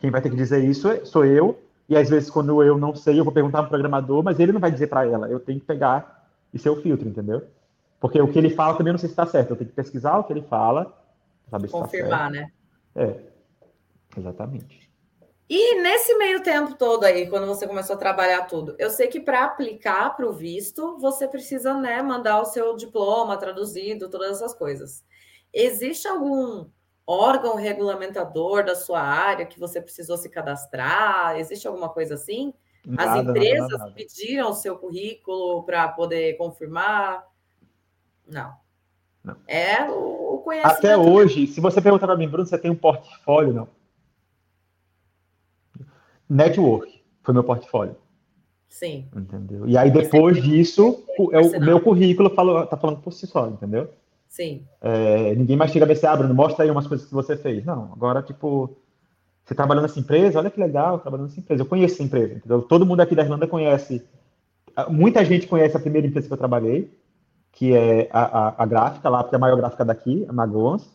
Quem vai ter que dizer isso é, sou eu e às vezes, quando eu não sei, eu vou perguntar para o programador, mas ele não vai dizer para ela. Eu tenho que pegar e ser o filtro, entendeu? Porque o que ele fala também eu não sei se está certo. Eu tenho que pesquisar o que ele fala, saber se certo. Confirmar, né? É, exatamente. E nesse meio tempo todo aí, quando você começou a trabalhar tudo, eu sei que para aplicar para o visto, você precisa né, mandar o seu diploma traduzido, todas essas coisas. Existe algum órgão regulamentador da sua área que você precisou se cadastrar? Existe alguma coisa assim? Nada, As empresas nada, nada, pediram o seu currículo para poder confirmar? Não. Não. É o conhecimento. Até hoje, se você perguntar para mim, Bruno, você tem um portfólio? Não. Network foi meu portfólio. Sim. Entendeu? E aí, depois disso, é o meu currículo falou, tá falando por si só, entendeu? Sim. É, ninguém mais chega a ver se, ah, Bruno, mostra aí umas coisas que você fez. Não, agora, tipo, você trabalhando nessa empresa, olha que legal, trabalhando nessa empresa. Eu conheço essa empresa, entendeu? Todo mundo aqui da Irlanda conhece. Muita gente conhece a primeira empresa que eu trabalhei, que é a, a, a gráfica lá, porque é a maior gráfica daqui, a Magons.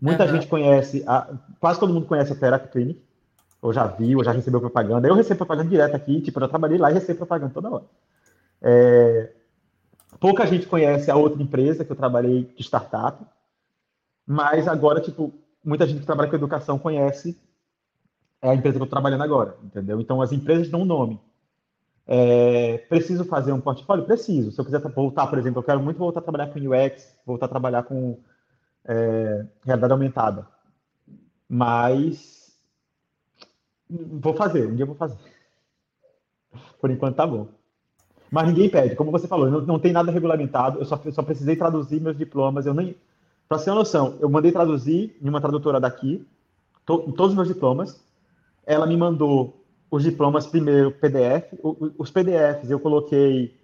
Muita uhum. gente conhece, a, quase todo mundo conhece a Therapy Clinic, ou já viu, ou já recebeu propaganda. Eu recebo propaganda direto aqui, tipo, eu trabalhei lá e recebo propaganda toda hora. É, Pouca gente conhece a outra empresa que eu trabalhei de startup, mas agora, tipo, muita gente que trabalha com educação conhece a empresa que eu estou trabalhando agora, entendeu? Então, as empresas dão um nome. É, preciso fazer um portfólio? Preciso. Se eu quiser voltar, por exemplo, eu quero muito voltar a trabalhar com UX, voltar a trabalhar com é, realidade aumentada. Mas vou fazer, um dia eu vou fazer. Por enquanto tá bom. Mas ninguém pede, como você falou, não, não tem nada regulamentado, eu só, eu só precisei traduzir meus diplomas, eu nem... Para ter uma noção, eu mandei traduzir em uma tradutora daqui, to, todos os meus diplomas, ela me mandou os diplomas primeiro PDF, os PDFs eu coloquei,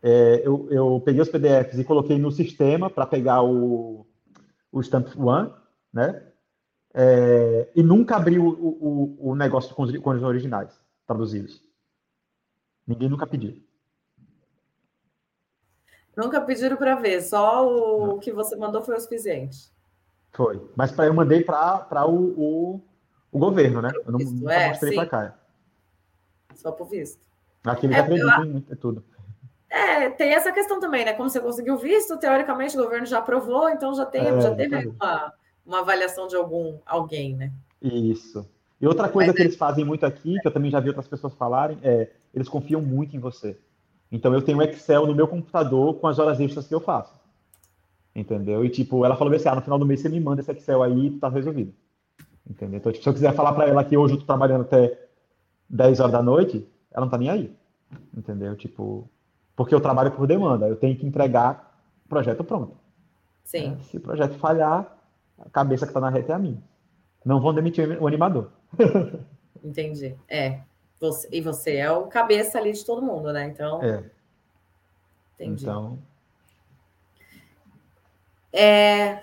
é, eu, eu peguei os PDFs e coloquei no sistema para pegar o, o Stamp One, né? É, e nunca abri o, o, o negócio com os, com os originais traduzidos. Ninguém nunca pediu. Nunca pediram para ver, só o Não. que você mandou foi o suficiente. Foi. Mas eu mandei para o, o, o, governo, né? Eu não, visto, nunca é, mostrei para cá. Só por visto. Aqui é, acreditam em é tudo. É, tem essa questão também, né? Como você conseguiu visto, teoricamente o governo já aprovou, então já, tem, é, já teve uma, uma avaliação de algum alguém, né? Isso. E outra coisa Mas que é... eles fazem muito aqui, que eu também já vi outras pessoas falarem, é eles confiam muito em você. Então eu tenho um Excel no meu computador com as horas extras que eu faço. Entendeu? E tipo, ela falou assim: ah, no final do mês você me manda esse Excel aí e tá resolvido. Entendeu? Então, tipo, se eu quiser falar para ela que hoje eu tô trabalhando até 10 horas da noite, ela não tá nem aí. Entendeu? Tipo, porque eu trabalho por demanda, eu tenho que entregar o projeto pronto. Sim. É, se o projeto falhar, a cabeça que está na reta é a minha. Não vão demitir o animador. Entendi. É. Você, e você é o cabeça ali de todo mundo, né? Então. É. Entendi. Então. É,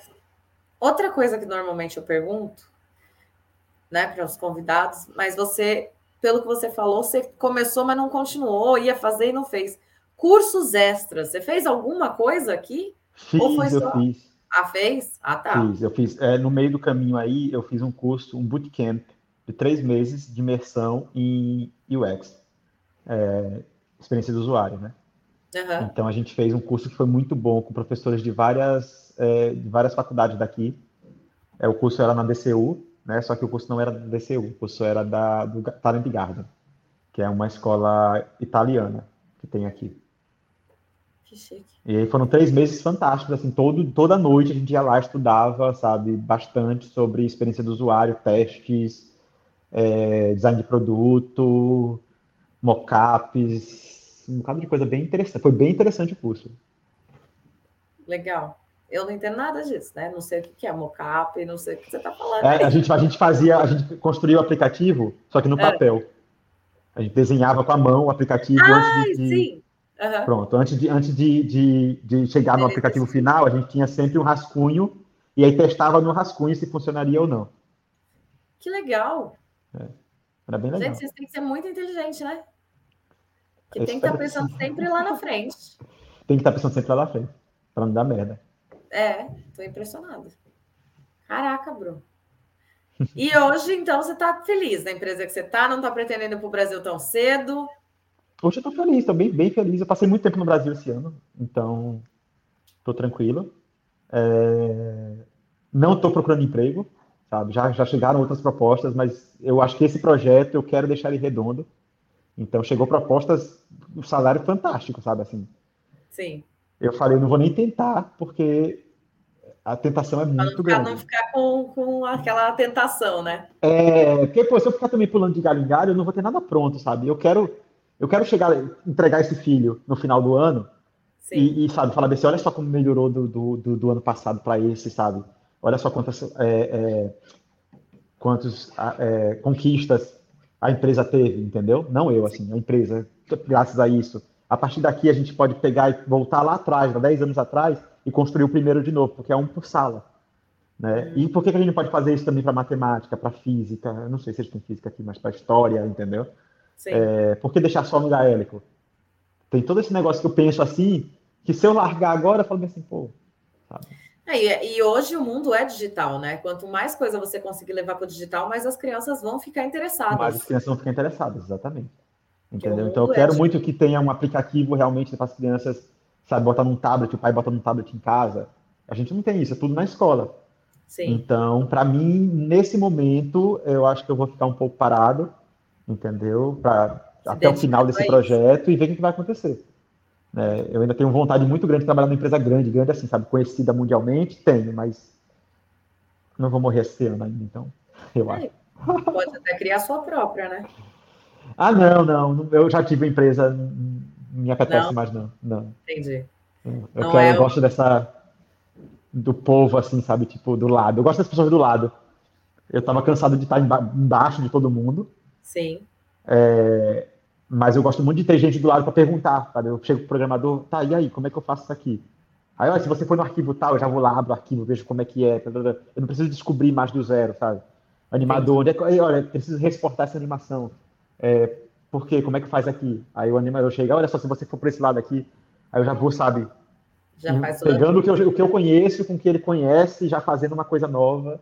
outra coisa que normalmente eu pergunto, né, para os convidados, mas você, pelo que você falou, você começou, mas não continuou, ia fazer e não fez. Cursos extras, você fez alguma coisa aqui? Fiz, Ou foi eu fiz. Ah, fez? Ah, tá. Fiz, eu fiz. É, no meio do caminho aí, eu fiz um curso, um bootcamp de três meses de imersão em UX, é, experiência do usuário, né? Uhum. Então a gente fez um curso que foi muito bom com professores de várias, é, de várias faculdades daqui. É, o curso era na DCU, né? Só que o curso não era da DCU, o curso era da, do Talent Garden, que é uma escola italiana que tem aqui. Que chique. E aí foram três meses fantásticos, assim, todo, toda noite a gente ia lá, estudava, sabe, bastante sobre experiência do usuário, testes, é, design de produto, mockups, um bocado de coisa bem interessante. Foi bem interessante o curso. Legal. Eu não entendo nada disso, né? Não sei o que é mockup, não sei o que você está falando. É, a, gente, a gente fazia, a gente construía o aplicativo, só que no é. papel. A gente desenhava com a mão o aplicativo ah, antes de. Sim. Uhum. Pronto, antes de, antes de, de, de chegar no aplicativo final, a gente tinha sempre um rascunho e aí testava no rascunho se funcionaria ou não. Que legal! É. Era bem legal. Gente, vocês têm que ser muito inteligente, né? Que tem que estar tá pensando sempre lá na frente. Tem que estar tá pensando sempre lá na frente, para não dar merda. É, tô impressionada. Caraca, Bruno. E hoje, então, você está feliz na empresa que você está? Não está pretendendo ir para o Brasil tão cedo? Hoje eu estou feliz, estou bem, bem feliz. Eu passei muito tempo no Brasil esse ano, então estou tranquilo. É... Não estou procurando emprego, sabe? Já, já chegaram outras propostas, mas eu acho que esse projeto eu quero deixar ele redondo. Então chegou propostas, um salário fantástico, sabe assim. Sim. Eu falei, não vou nem tentar, porque a tentação é muito grande. Não ficar com, com aquela tentação, né? É, porque pô, se eu ficar também pulando de galho em galho, eu não vou ter nada pronto, sabe? Eu quero, eu quero chegar, entregar esse filho no final do ano e, e, sabe, falar desse, olha só como melhorou do, do, do, do ano passado para esse, sabe? Olha só quantas é, é, quantos é, conquistas a empresa teve, entendeu? Não eu, assim, a empresa, graças a isso. A partir daqui a gente pode pegar e voltar lá atrás, há 10 anos atrás, e construir o primeiro de novo, porque é um por sala. Né? E por que, que a gente pode fazer isso também para matemática, para física? Eu não sei se a gente tem física aqui, mas para história, entendeu? É, por que deixar só no gaélico? Tem todo esse negócio que eu penso assim, que se eu largar agora, eu falo assim, pô, sabe? É, e, hoje o mundo é digital, né? Quanto mais coisa você conseguir levar para o digital, mais as crianças vão ficar interessadas. Mais as crianças vão ficar interessadas, exatamente. Entendeu? Então eu quero é muito que tenha um aplicativo realmente para as crianças, sabe, botar num tablet, o pai bota num tablet em casa. A gente não tem isso, é tudo na escola. Sim. Então, para mim, nesse momento, eu acho que eu vou ficar um pouco parado, entendeu? Para até o final desse projeto e ver o que vai acontecer. É, eu ainda tenho vontade muito grande de trabalhar numa empresa grande, grande assim, sabe, conhecida mundialmente, tenho, mas não vou morrer esse ano ainda, então, eu é, acho. Pode até criar sua própria, né? Ah, não, não, eu já tive empresa, não me apetece não. mais não, não. Entendi. Eu, não quero, é eu gosto dessa, do povo, assim, sabe, tipo, do lado, eu gosto das pessoas do lado. Eu tava cansado de estar embaixo de todo mundo. Sim. É, mas eu gosto muito de ter gente do lado para perguntar, sabe? Eu chego pro programador, tá, e aí, como é que eu faço isso aqui? Aí, olha, se você for no arquivo tal, eu já vou lá, abro o arquivo, vejo como é que é. Eu não preciso descobrir mais do zero, sabe? Animador, onde é que, olha, preciso reexportar essa animação. É, por quê? Como é que faz aqui? Aí o animador chega, olha só, se você for por esse lado aqui, aí eu já vou, sabe? Já faz pegando o que, eu, o que eu conheço com o que ele conhece, já fazendo uma coisa nova.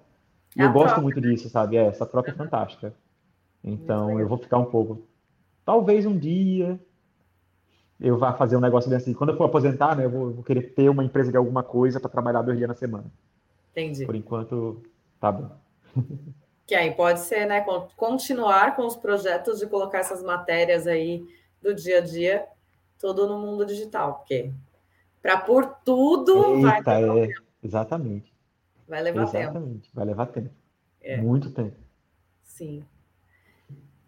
E é eu gosto muito disso, sabe? É, essa troca é fantástica. Então, eu vou ficar um pouco Talvez um dia eu vá fazer um negócio desse. Assim. Quando eu for aposentar, né, eu vou, vou querer ter uma empresa de alguma coisa para trabalhar dois dias na semana. Entendi. Por enquanto, tá bom. Que aí pode ser, né? Continuar com os projetos de colocar essas matérias aí do dia a dia, tudo no mundo digital, porque para por tudo Eita, vai é, exatamente. Vai levar exatamente. tempo. Vai levar tempo. É. Muito tempo. Sim.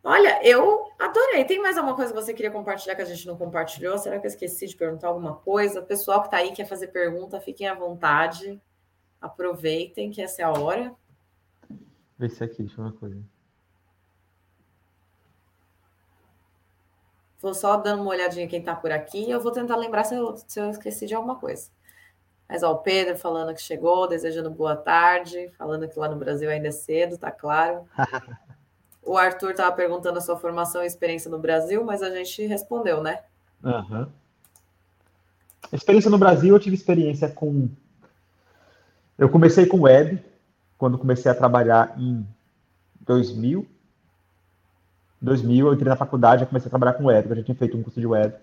Olha, eu adorei. Tem mais alguma coisa que você queria compartilhar que a gente não compartilhou? Será que eu esqueci de perguntar alguma coisa? O pessoal que está aí quer fazer pergunta, fiquem à vontade. Aproveitem que essa é a hora. Vê se aqui, deixa eu ver uma coisa. Vou só dando uma olhadinha quem está por aqui. Eu vou tentar lembrar se eu, se eu esqueci de alguma coisa. Mas ó, o Pedro falando que chegou, desejando boa tarde, falando que lá no Brasil ainda é cedo, tá claro. o Arthur estava perguntando a sua formação e experiência no Brasil, mas a gente respondeu, né? Uhum. Experiência no Brasil, eu tive experiência com. Eu comecei com web, quando comecei a trabalhar em 2000. 2000, eu entrei na faculdade e comecei a trabalhar com web, eu já tinha feito um curso de web.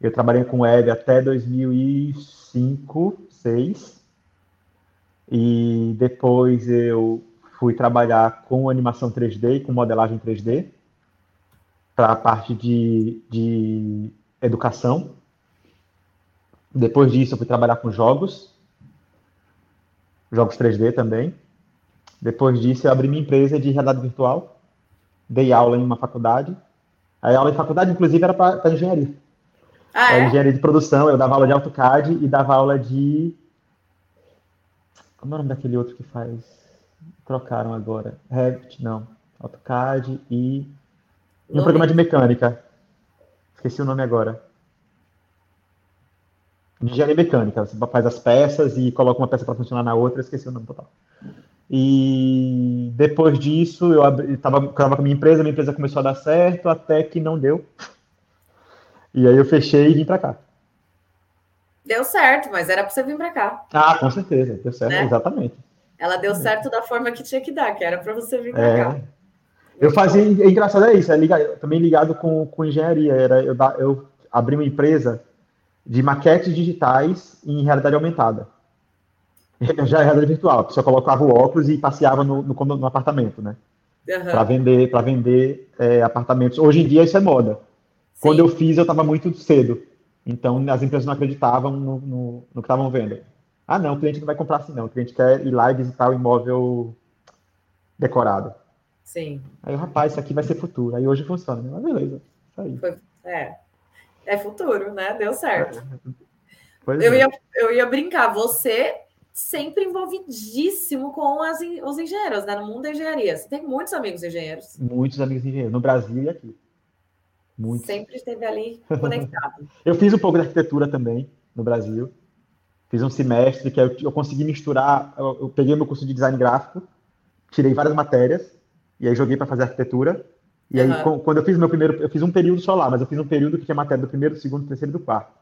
Eu trabalhei com web até 2005, 2006. E depois eu fui trabalhar com animação 3D e com modelagem 3D para a parte de, de educação. Depois disso, eu fui trabalhar com jogos, jogos 3D também. Depois disso, eu abri minha empresa de realidade virtual, dei aula em uma faculdade. A aula em faculdade, inclusive, era para engenharia. Ah, é? engenharia de produção, eu dava aula de AutoCAD e dava aula de. Como é o nome daquele outro que faz? Trocaram agora. Revit, não. AutoCAD e. Um programa de mecânica. Esqueci o nome agora de engenharia mecânica. Você faz as peças e coloca uma peça para funcionar na outra, esqueci o nome total. E depois disso, eu estava com a minha empresa, minha empresa começou a dar certo, até que não deu. E aí eu fechei e vim para cá. Deu certo, mas era para você vir para cá. Ah, com certeza, deu certo, né? exatamente. Ela deu certo da forma que tinha que dar, que era para você vir para é. cá. Eu fazia, é engraçado é isso, é ligado, também ligado com, com engenharia. Era, eu, eu abri uma empresa de maquetes digitais em realidade aumentada. Já é realidade virtual, a pessoa colocava o óculos e passeava no, no, no apartamento, né? Uhum. Para vender, para vender é, apartamentos. Hoje em dia isso é moda. Sim. Quando eu fiz, eu estava muito cedo. Então as empresas não acreditavam no, no, no que estavam vendo. Ah, não, o cliente não vai comprar assim, não. O cliente quer ir lá e visitar o imóvel decorado. Sim. Aí, rapaz, isso aqui vai ser futuro. Aí hoje funciona, né? Mas beleza. Isso aí. Foi, é. É futuro, né? Deu certo. Pois eu, é. ia, eu ia brincar, você sempre envolvidíssimo com as, os engenheiros, né? No mundo da engenharia. Você tem muitos amigos engenheiros. Muitos amigos engenheiros, no Brasil e aqui. Muitos. Sempre esteve ali conectado. eu fiz um pouco de arquitetura também no Brasil. Fiz um semestre que eu, eu consegui misturar. Eu, eu peguei meu curso de design gráfico, tirei várias matérias e aí joguei para fazer arquitetura. E aí, uhum. quando eu fiz meu primeiro, eu fiz um período só lá, mas eu fiz um período que tinha matéria do primeiro, do segundo, do terceiro e do quarto.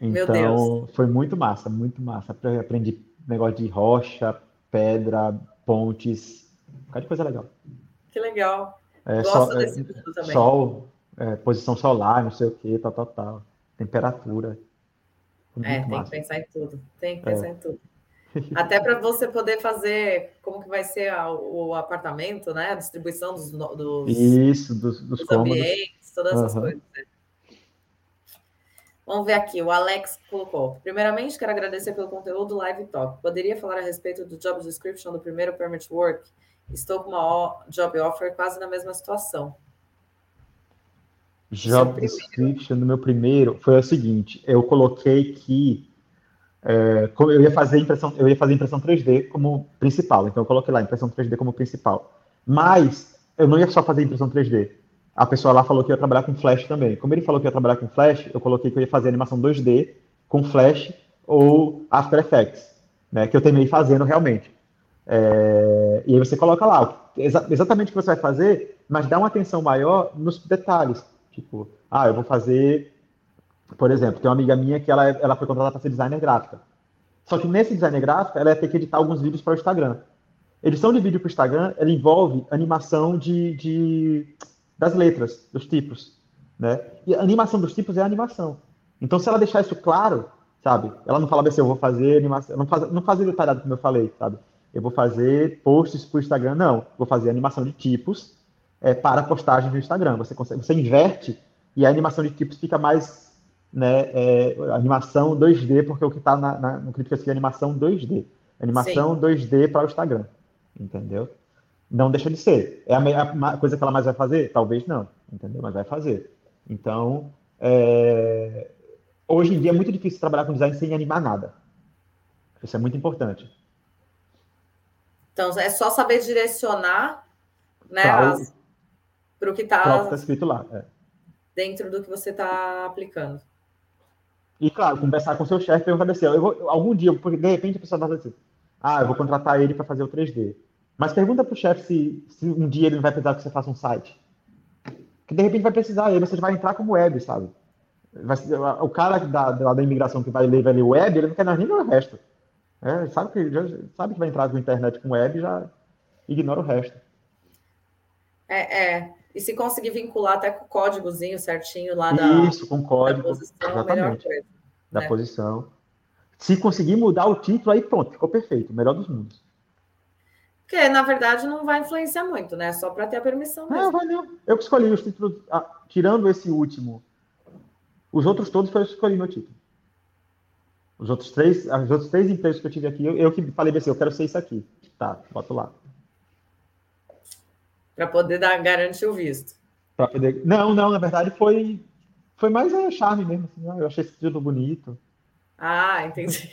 Então, foi muito massa, muito massa. Aprendi negócio de rocha, pedra, pontes, um bocado de coisa legal. Que legal. É, Gosto sol, desse é, também. Sol, é, posição solar, não sei o que, tal, tal, tal. Temperatura. É, tem massa. que pensar em tudo. Tem que pensar é. em tudo. Até para você poder fazer como que vai ser a, o apartamento, né? A distribuição dos, dos, Isso, dos, dos, dos ambientes, todas essas uhum. coisas. Né? Vamos ver aqui, o Alex colocou. Primeiramente, quero agradecer pelo conteúdo Live Talk. Poderia falar a respeito do job description do primeiro Permit Work? Estou com uma job offer quase na mesma situação. Job é description do meu primeiro foi o seguinte: eu coloquei que é, eu ia fazer impressão, eu ia fazer impressão 3D como principal, então eu coloquei lá impressão 3D como principal. Mas eu não ia só fazer impressão 3D. A pessoa lá falou que ia trabalhar com Flash também. Como ele falou que ia trabalhar com Flash, eu coloquei que eu ia fazer animação 2D com Flash ou After Effects, né, que eu terminei fazendo realmente. É, e aí você coloca lá exa exatamente o que você vai fazer, mas dá uma atenção maior nos detalhes. Tipo, ah, eu vou fazer por exemplo, tem uma amiga minha que ela, ela foi contratada para ser designer gráfica. Só que nesse designer gráfico, ela ia ter que editar alguns vídeos para o Instagram. Edição de vídeo para o Instagram, ela envolve animação de, de, das letras, dos tipos. Né? E a animação dos tipos é animação. Então, se ela deixar isso claro, sabe? Ela não fala assim, eu vou fazer animação, não faz, não fazer detalhado como eu falei, sabe? Eu vou fazer posts para o Instagram, não. Vou fazer animação de tipos é, para postagem no Instagram. Você, consegue, você inverte e a animação de tipos fica mais né, é, animação 2D, porque o que está no crítico aqui é animação 2D. Animação Sim. 2D para o Instagram. Entendeu? Não deixa de ser. É a, a, coisa que ela mais vai fazer? Talvez não, entendeu? Mas vai fazer. Então, é, hoje em dia é muito difícil trabalhar com design sem animar nada. Isso é muito importante. Então, é só saber direcionar né, para o que está tá escrito lá. É. Dentro do que você está aplicando. E, claro, conversar com seu chefe e perguntar assim, eu vou, algum dia, porque de repente a pessoa vai assim, ah, eu vou contratar ele para fazer o 3D. Mas pergunta para o chefe se, se um dia ele não vai precisar que você faça um site. Que de repente vai precisar, aí você vai entrar como web, sabe? Vai, o cara da, da, da, imigração que vai ler, vai ler web, ele não quer nem ler o resto. É, sabe, que, já, sabe que vai entrar com internet com web já ignora o resto. É, é. E se conseguir vincular até com o códigozinho certinho lá da. Isso, com código. Da posição, exatamente. Coisa, da né? posição. Se conseguir mudar o título, aí pronto, ficou perfeito. Melhor dos mundos. Porque, na verdade, não vai influenciar muito, né? Só para ter a permissão mesmo. Não, vai não. Eu que escolhi os títulos, ah, tirando esse último. Os outros todos foi eu que escolhi meu título. Os outros três, os outros três empregos que eu tive aqui, eu, eu que falei assim, eu quero ser isso aqui. Tá, boto lá. Para poder dar, garantir o visto. Poder... Não, não, na verdade foi, foi mais é, charme mesmo. Assim, eu achei esse título bonito. Ah, entendi.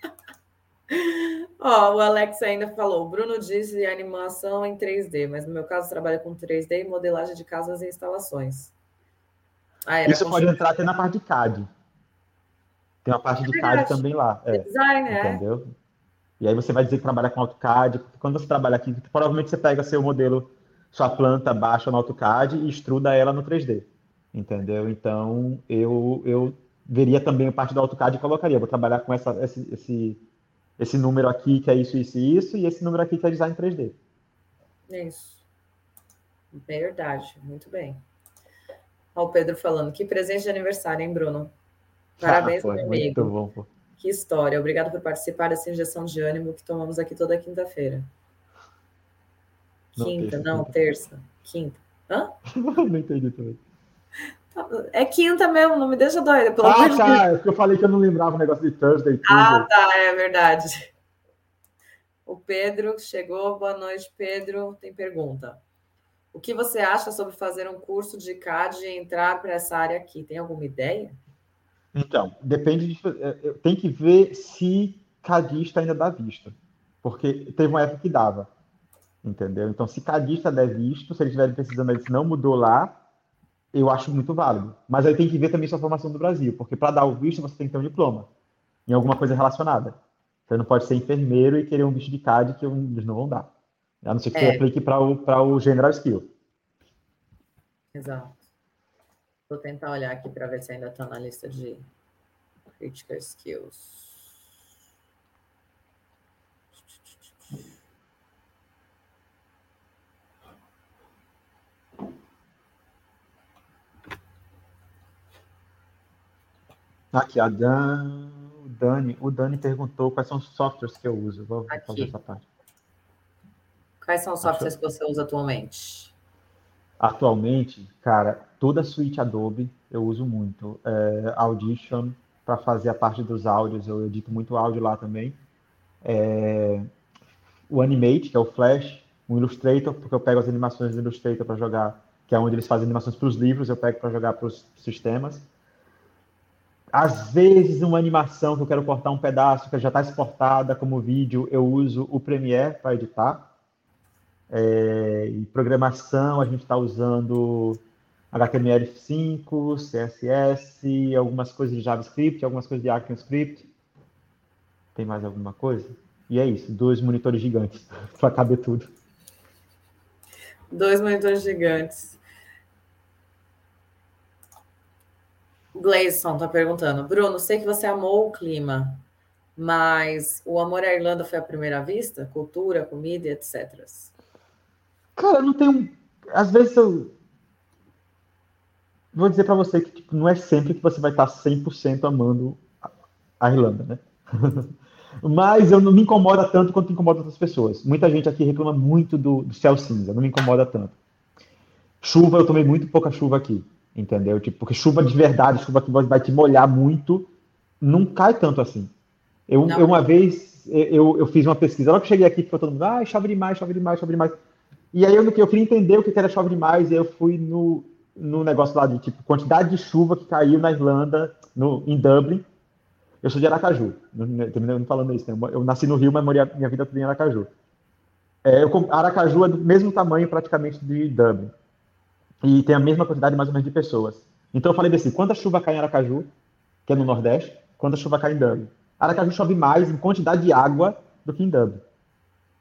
Ó, o Alex ainda falou, o Bruno disse animação em 3D, mas no meu caso trabalha com 3D e modelagem de casas e instalações. Ah, Isso pode entrar até na parte de CAD. Tem uma parte é de CAD também lá. É, design, é. Entendeu? E aí você vai dizer que trabalha com AutoCAD. Quando você trabalha aqui, provavelmente você pega seu modelo, sua planta, baixa no AutoCAD e estruda ela no 3D. Entendeu? Então, eu, eu veria também a parte do AutoCAD e colocaria. Vou trabalhar com essa, esse, esse esse número aqui que é isso, isso e isso, e esse número aqui que é design 3D. Isso. Verdade, muito bem. Olha o Pedro falando, que presente de aniversário, hein, Bruno? Parabéns, ah, meu amigo. Muito bom, pô. Que história. Obrigado por participar dessa injeção de ânimo que tomamos aqui toda quinta-feira. Quinta, não, terça. Quinta. Hã? não entendi também. É quinta mesmo, não me deixa doida. Pelo ah, tá. É porque eu falei que eu não lembrava o negócio de Thursday. Ah, tá, é verdade. O Pedro chegou. Boa noite, Pedro. Tem pergunta. O que você acha sobre fazer um curso de CAD e entrar para essa área aqui? Tem alguma ideia? Então, depende de. É, tem que ver se cadista ainda dá visto. Porque teve uma época que dava. Entendeu? Então, se cadista der visto, se eles estiverem precisando, eles não mudou lá, eu acho muito válido. Mas aí tem que ver também sua formação do Brasil, porque para dar o visto você tem que ter um diploma em alguma coisa relacionada. Você não pode ser enfermeiro e querer um visto de CAD que eles não vão dar. A não ser que é. você aplique para o, o General Skill. Exato. Vou tentar olhar aqui para ver se ainda está na lista de Critical Skills. Aqui, a Dan, o Dani, o Dani perguntou quais são os softwares que eu uso. Vou Aqui. fazer essa parte. Quais são os softwares que você usa atualmente? Atualmente, cara, toda a suíte Adobe eu uso muito. É, Audition, para fazer a parte dos áudios, eu edito muito áudio lá também. É, o Animate, que é o Flash, o Illustrator, porque eu pego as animações do Illustrator para jogar, que é onde eles fazem animações para os livros, eu pego para jogar para os sistemas. Às vezes, uma animação que eu quero cortar um pedaço, que já está exportada como vídeo, eu uso o Premiere para editar. É, e programação, a gente está usando HTML5, CSS, algumas coisas de JavaScript, algumas coisas de ActionScript. Tem mais alguma coisa? E é isso, dois monitores gigantes para caber tudo. Dois monitores gigantes. Gleison está perguntando, Bruno, sei que você amou o clima, mas o amor à Irlanda foi à primeira vista? Cultura, comida, etc. Cara, não tenho. Às vezes eu. Vou dizer para você que tipo, não é sempre que você vai estar 100% amando a Irlanda, né? Mas eu não me incomoda tanto quanto incomoda outras pessoas. Muita gente aqui reclama muito do, do céu cinza, não me incomoda tanto. Chuva, eu tomei muito pouca chuva aqui entendeu? Tipo, porque chuva de verdade, chuva que vai te molhar muito, não cai tanto assim. Eu, eu uma vez, eu, eu fiz uma pesquisa, logo que cheguei aqui, ficou todo mundo, ah, chove demais, chove demais, chove demais. E aí eu, eu queria entender o que era chove demais, e eu fui no, no negócio lá de, tipo, quantidade de chuva que caiu na Irlanda, no, em Dublin, Eu sou de Aracaju, terminando falando isso, né? eu nasci no Rio, mas morei minha vida toda em Aracaju. É, eu, Aracaju é do mesmo tamanho praticamente de Dublin. E tem a mesma quantidade mais ou menos de pessoas. Então eu falei assim, quanta chuva cai em Aracaju, que é no Nordeste, quanta chuva cai em Dublin. Aracaju chove mais em quantidade de água do que em Dublin.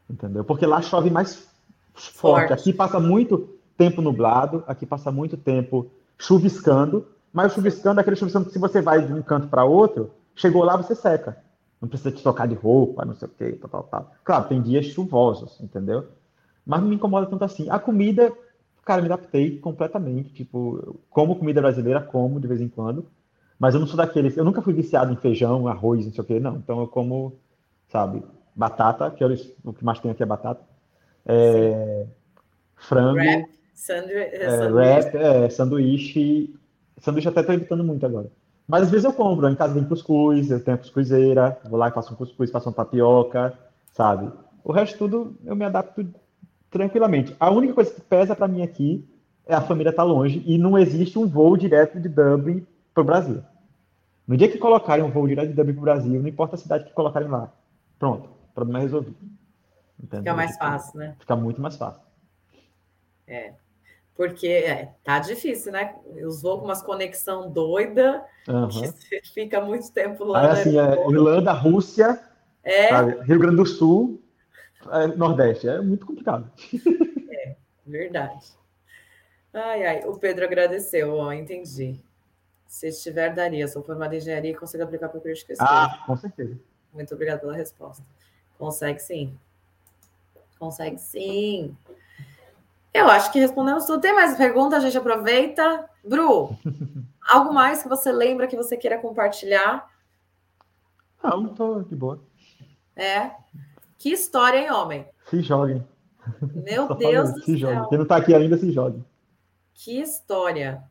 Entendeu? Porque lá chove mais forte. forte. Aqui passa muito tempo nublado, aqui passa muito tempo chuviscando, mas o chuviscando é aquele chuviscando que se você vai de um canto para outro, chegou lá, você seca. Não precisa te tocar de roupa, não sei o quê, tal, tal, tal. Claro, tem dias chuvosos, entendeu? Mas não me incomoda tanto assim. A comida, cara, me adaptei completamente. Tipo, como comida brasileira, como de vez em quando. Mas eu não sou daqueles. Eu nunca fui viciado em feijão, arroz, não sei o quê, não. Então eu como, sabe, batata, que é o que mais tem aqui é batata. É, frango. Wrap, sandu é, wrap, é, sanduíche. Sanduíche até estou evitando muito agora. Mas às vezes eu compro, em casa tem cuscuz, eu tenho cuscuzeira, vou lá e faço um cuscuz, faço uma tapioca, sabe? O resto tudo eu me adapto tranquilamente. A única coisa que pesa para mim aqui é a família estar tá longe e não existe um voo direto de Dublin para o Brasil. No dia que colocarem um voo direto de Dublin para o Brasil, não importa a cidade que colocarem lá. Pronto, problema é resolvido. Entendeu? Fica mais fácil, né? Fica muito mais fácil. É. Porque é, tá difícil, né? Os voos com umas conexão doida, uhum. que você fica muito tempo lá. Aí, assim, é, Irlanda, Rússia, é. Sabe? Rio Grande do Sul, é, Nordeste. É muito complicado. É, verdade. Ai, ai, o Pedro agradeceu, ó, entendi. Se estiver, daria. Sou formada em engenharia e consigo aplicar para o curso de Ah, com certeza. Muito obrigada pela resposta. Consegue sim. Consegue sim. Eu acho que respondemos tudo. Tem mais perguntas? A gente aproveita. Bru, algo mais que você lembra que você queira compartilhar? Não, tô de boa. É. Que história, hein, homem? Se joguem. Meu Deus do se céu. Joguem. Quem não tá aqui ainda, se jogue. Que história.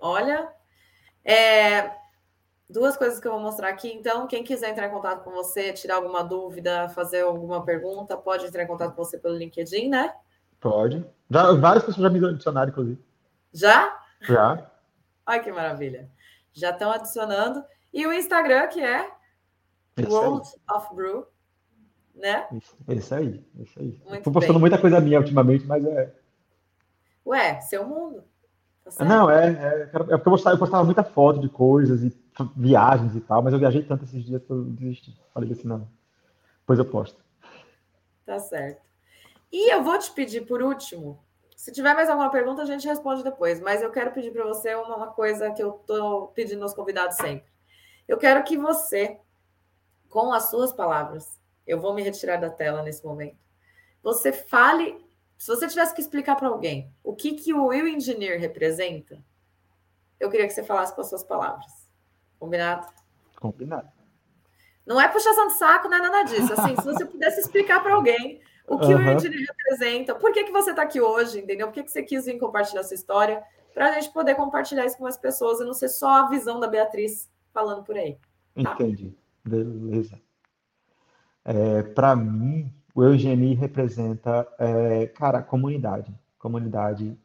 Olha, é, duas coisas que eu vou mostrar aqui. Então, quem quiser entrar em contato com você, tirar alguma dúvida, fazer alguma pergunta, pode entrar em contato com você pelo LinkedIn, né? Pode. Já, várias pessoas já me adicionaram, inclusive. Já? Já. Olha que maravilha. Já estão adicionando. E o Instagram, que é World aí. of Brew, né? Isso, aí, isso aí. Estou postando bem. muita coisa minha ultimamente, mas é. Ué, seu mundo. Tá Não, é, é, é porque eu postava, eu postava muita foto de coisas e viagens e tal, mas eu viajei tanto esses dias que eu desisti. Falei assim, não. Depois eu posto. Tá certo. E eu vou te pedir por último, se tiver mais alguma pergunta, a gente responde depois, mas eu quero pedir para você uma coisa que eu estou pedindo aos convidados sempre. Eu quero que você, com as suas palavras, eu vou me retirar da tela nesse momento, você fale, se você tivesse que explicar para alguém o que, que o Will Engineer representa, eu queria que você falasse com as suas palavras. Combinado? Combinado. Não é puxação de saco, não é nada disso. Assim, se você pudesse explicar para alguém o que uhum. o Engineer representa, por que, que você está aqui hoje, entendeu? Por que, que você quis vir compartilhar sua história, para a gente poder compartilhar isso com as pessoas e não ser só a visão da Beatriz falando por aí. Tá? Entendi. Beleza. É, para mim, o Eugenie representa, é, cara, comunidade. Comunidade.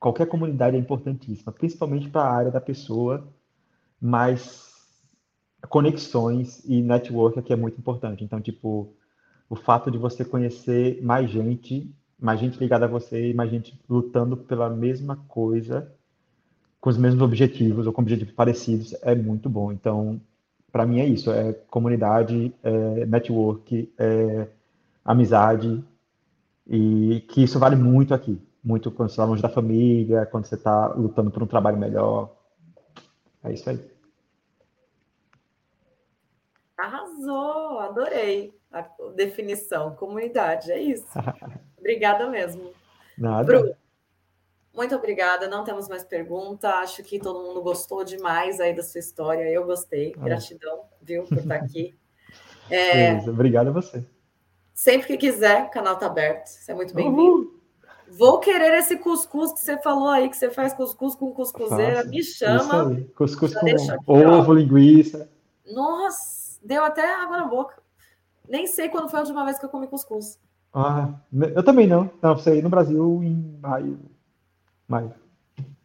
Qualquer comunidade é importantíssima, principalmente para a área da pessoa, mas conexões e network aqui é muito importante. Então, tipo, o fato de você conhecer mais gente, mais gente ligada a você mais gente lutando pela mesma coisa, com os mesmos objetivos ou com objetivos parecidos, é muito bom. Então, para mim é isso, é comunidade, é network, é amizade, e que isso vale muito aqui. Muito quando você está longe da família, quando você está lutando por um trabalho melhor. É isso aí. Arrasou, adorei a definição. Comunidade, é isso. obrigada mesmo. Nada. Muito obrigada. Não temos mais pergunta. Acho que todo mundo gostou demais aí da sua história. Eu gostei. Ah. Gratidão, viu, por estar aqui. É, Obrigado a você. Sempre que quiser, o canal está aberto. Você é muito bem-vindo. Vou querer esse cuscuz que você falou aí, que você faz cuscuz com cuscuzeira. Faço. Me chama. Cuscuz com ovo, linguiça. Nossa, deu até água na boca. Nem sei quando foi a última vez que eu comi cuscuz. Ah, eu também não. Não, você no Brasil em maio. Maio.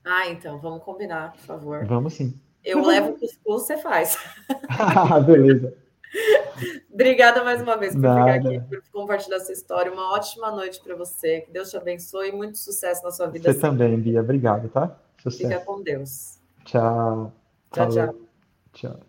Ah, então, vamos combinar, por favor. Vamos sim. Eu levo o cuscuz, você faz. Beleza. Obrigada mais uma vez por Nada. ficar aqui, por compartilhar essa história. Uma ótima noite para você. Que Deus te abençoe e muito sucesso na sua vida. Você também, Bia. Obrigado, tá? Sucesso. Fica com Deus. Tchau. Tchau, tchau. Tchau.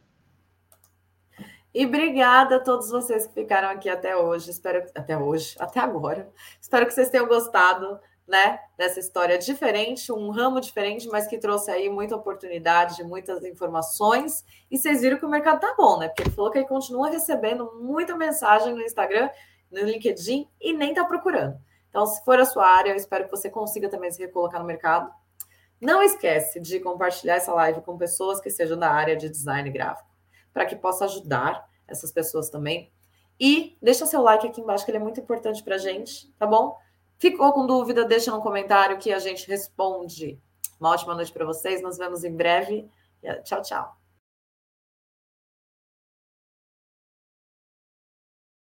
E obrigada a todos vocês que ficaram aqui até hoje. Espero até hoje, até agora. Espero que vocês tenham gostado né, dessa história diferente, um ramo diferente, mas que trouxe aí muita oportunidade, muitas informações. E vocês viram que o mercado tá bom, né? Porque ele falou que ele continua recebendo muita mensagem no Instagram, no LinkedIn e nem tá procurando. Então, se for a sua área, eu espero que você consiga também se recolocar no mercado. Não esquece de compartilhar essa live com pessoas que sejam da área de design gráfico, para que possa ajudar essas pessoas também. E deixa seu like aqui embaixo, que ele é muito importante para a gente, tá bom? Ficou com dúvida? Deixa no comentário que a gente responde. Uma ótima noite para vocês. Nos vemos em breve. Tchau, tchau.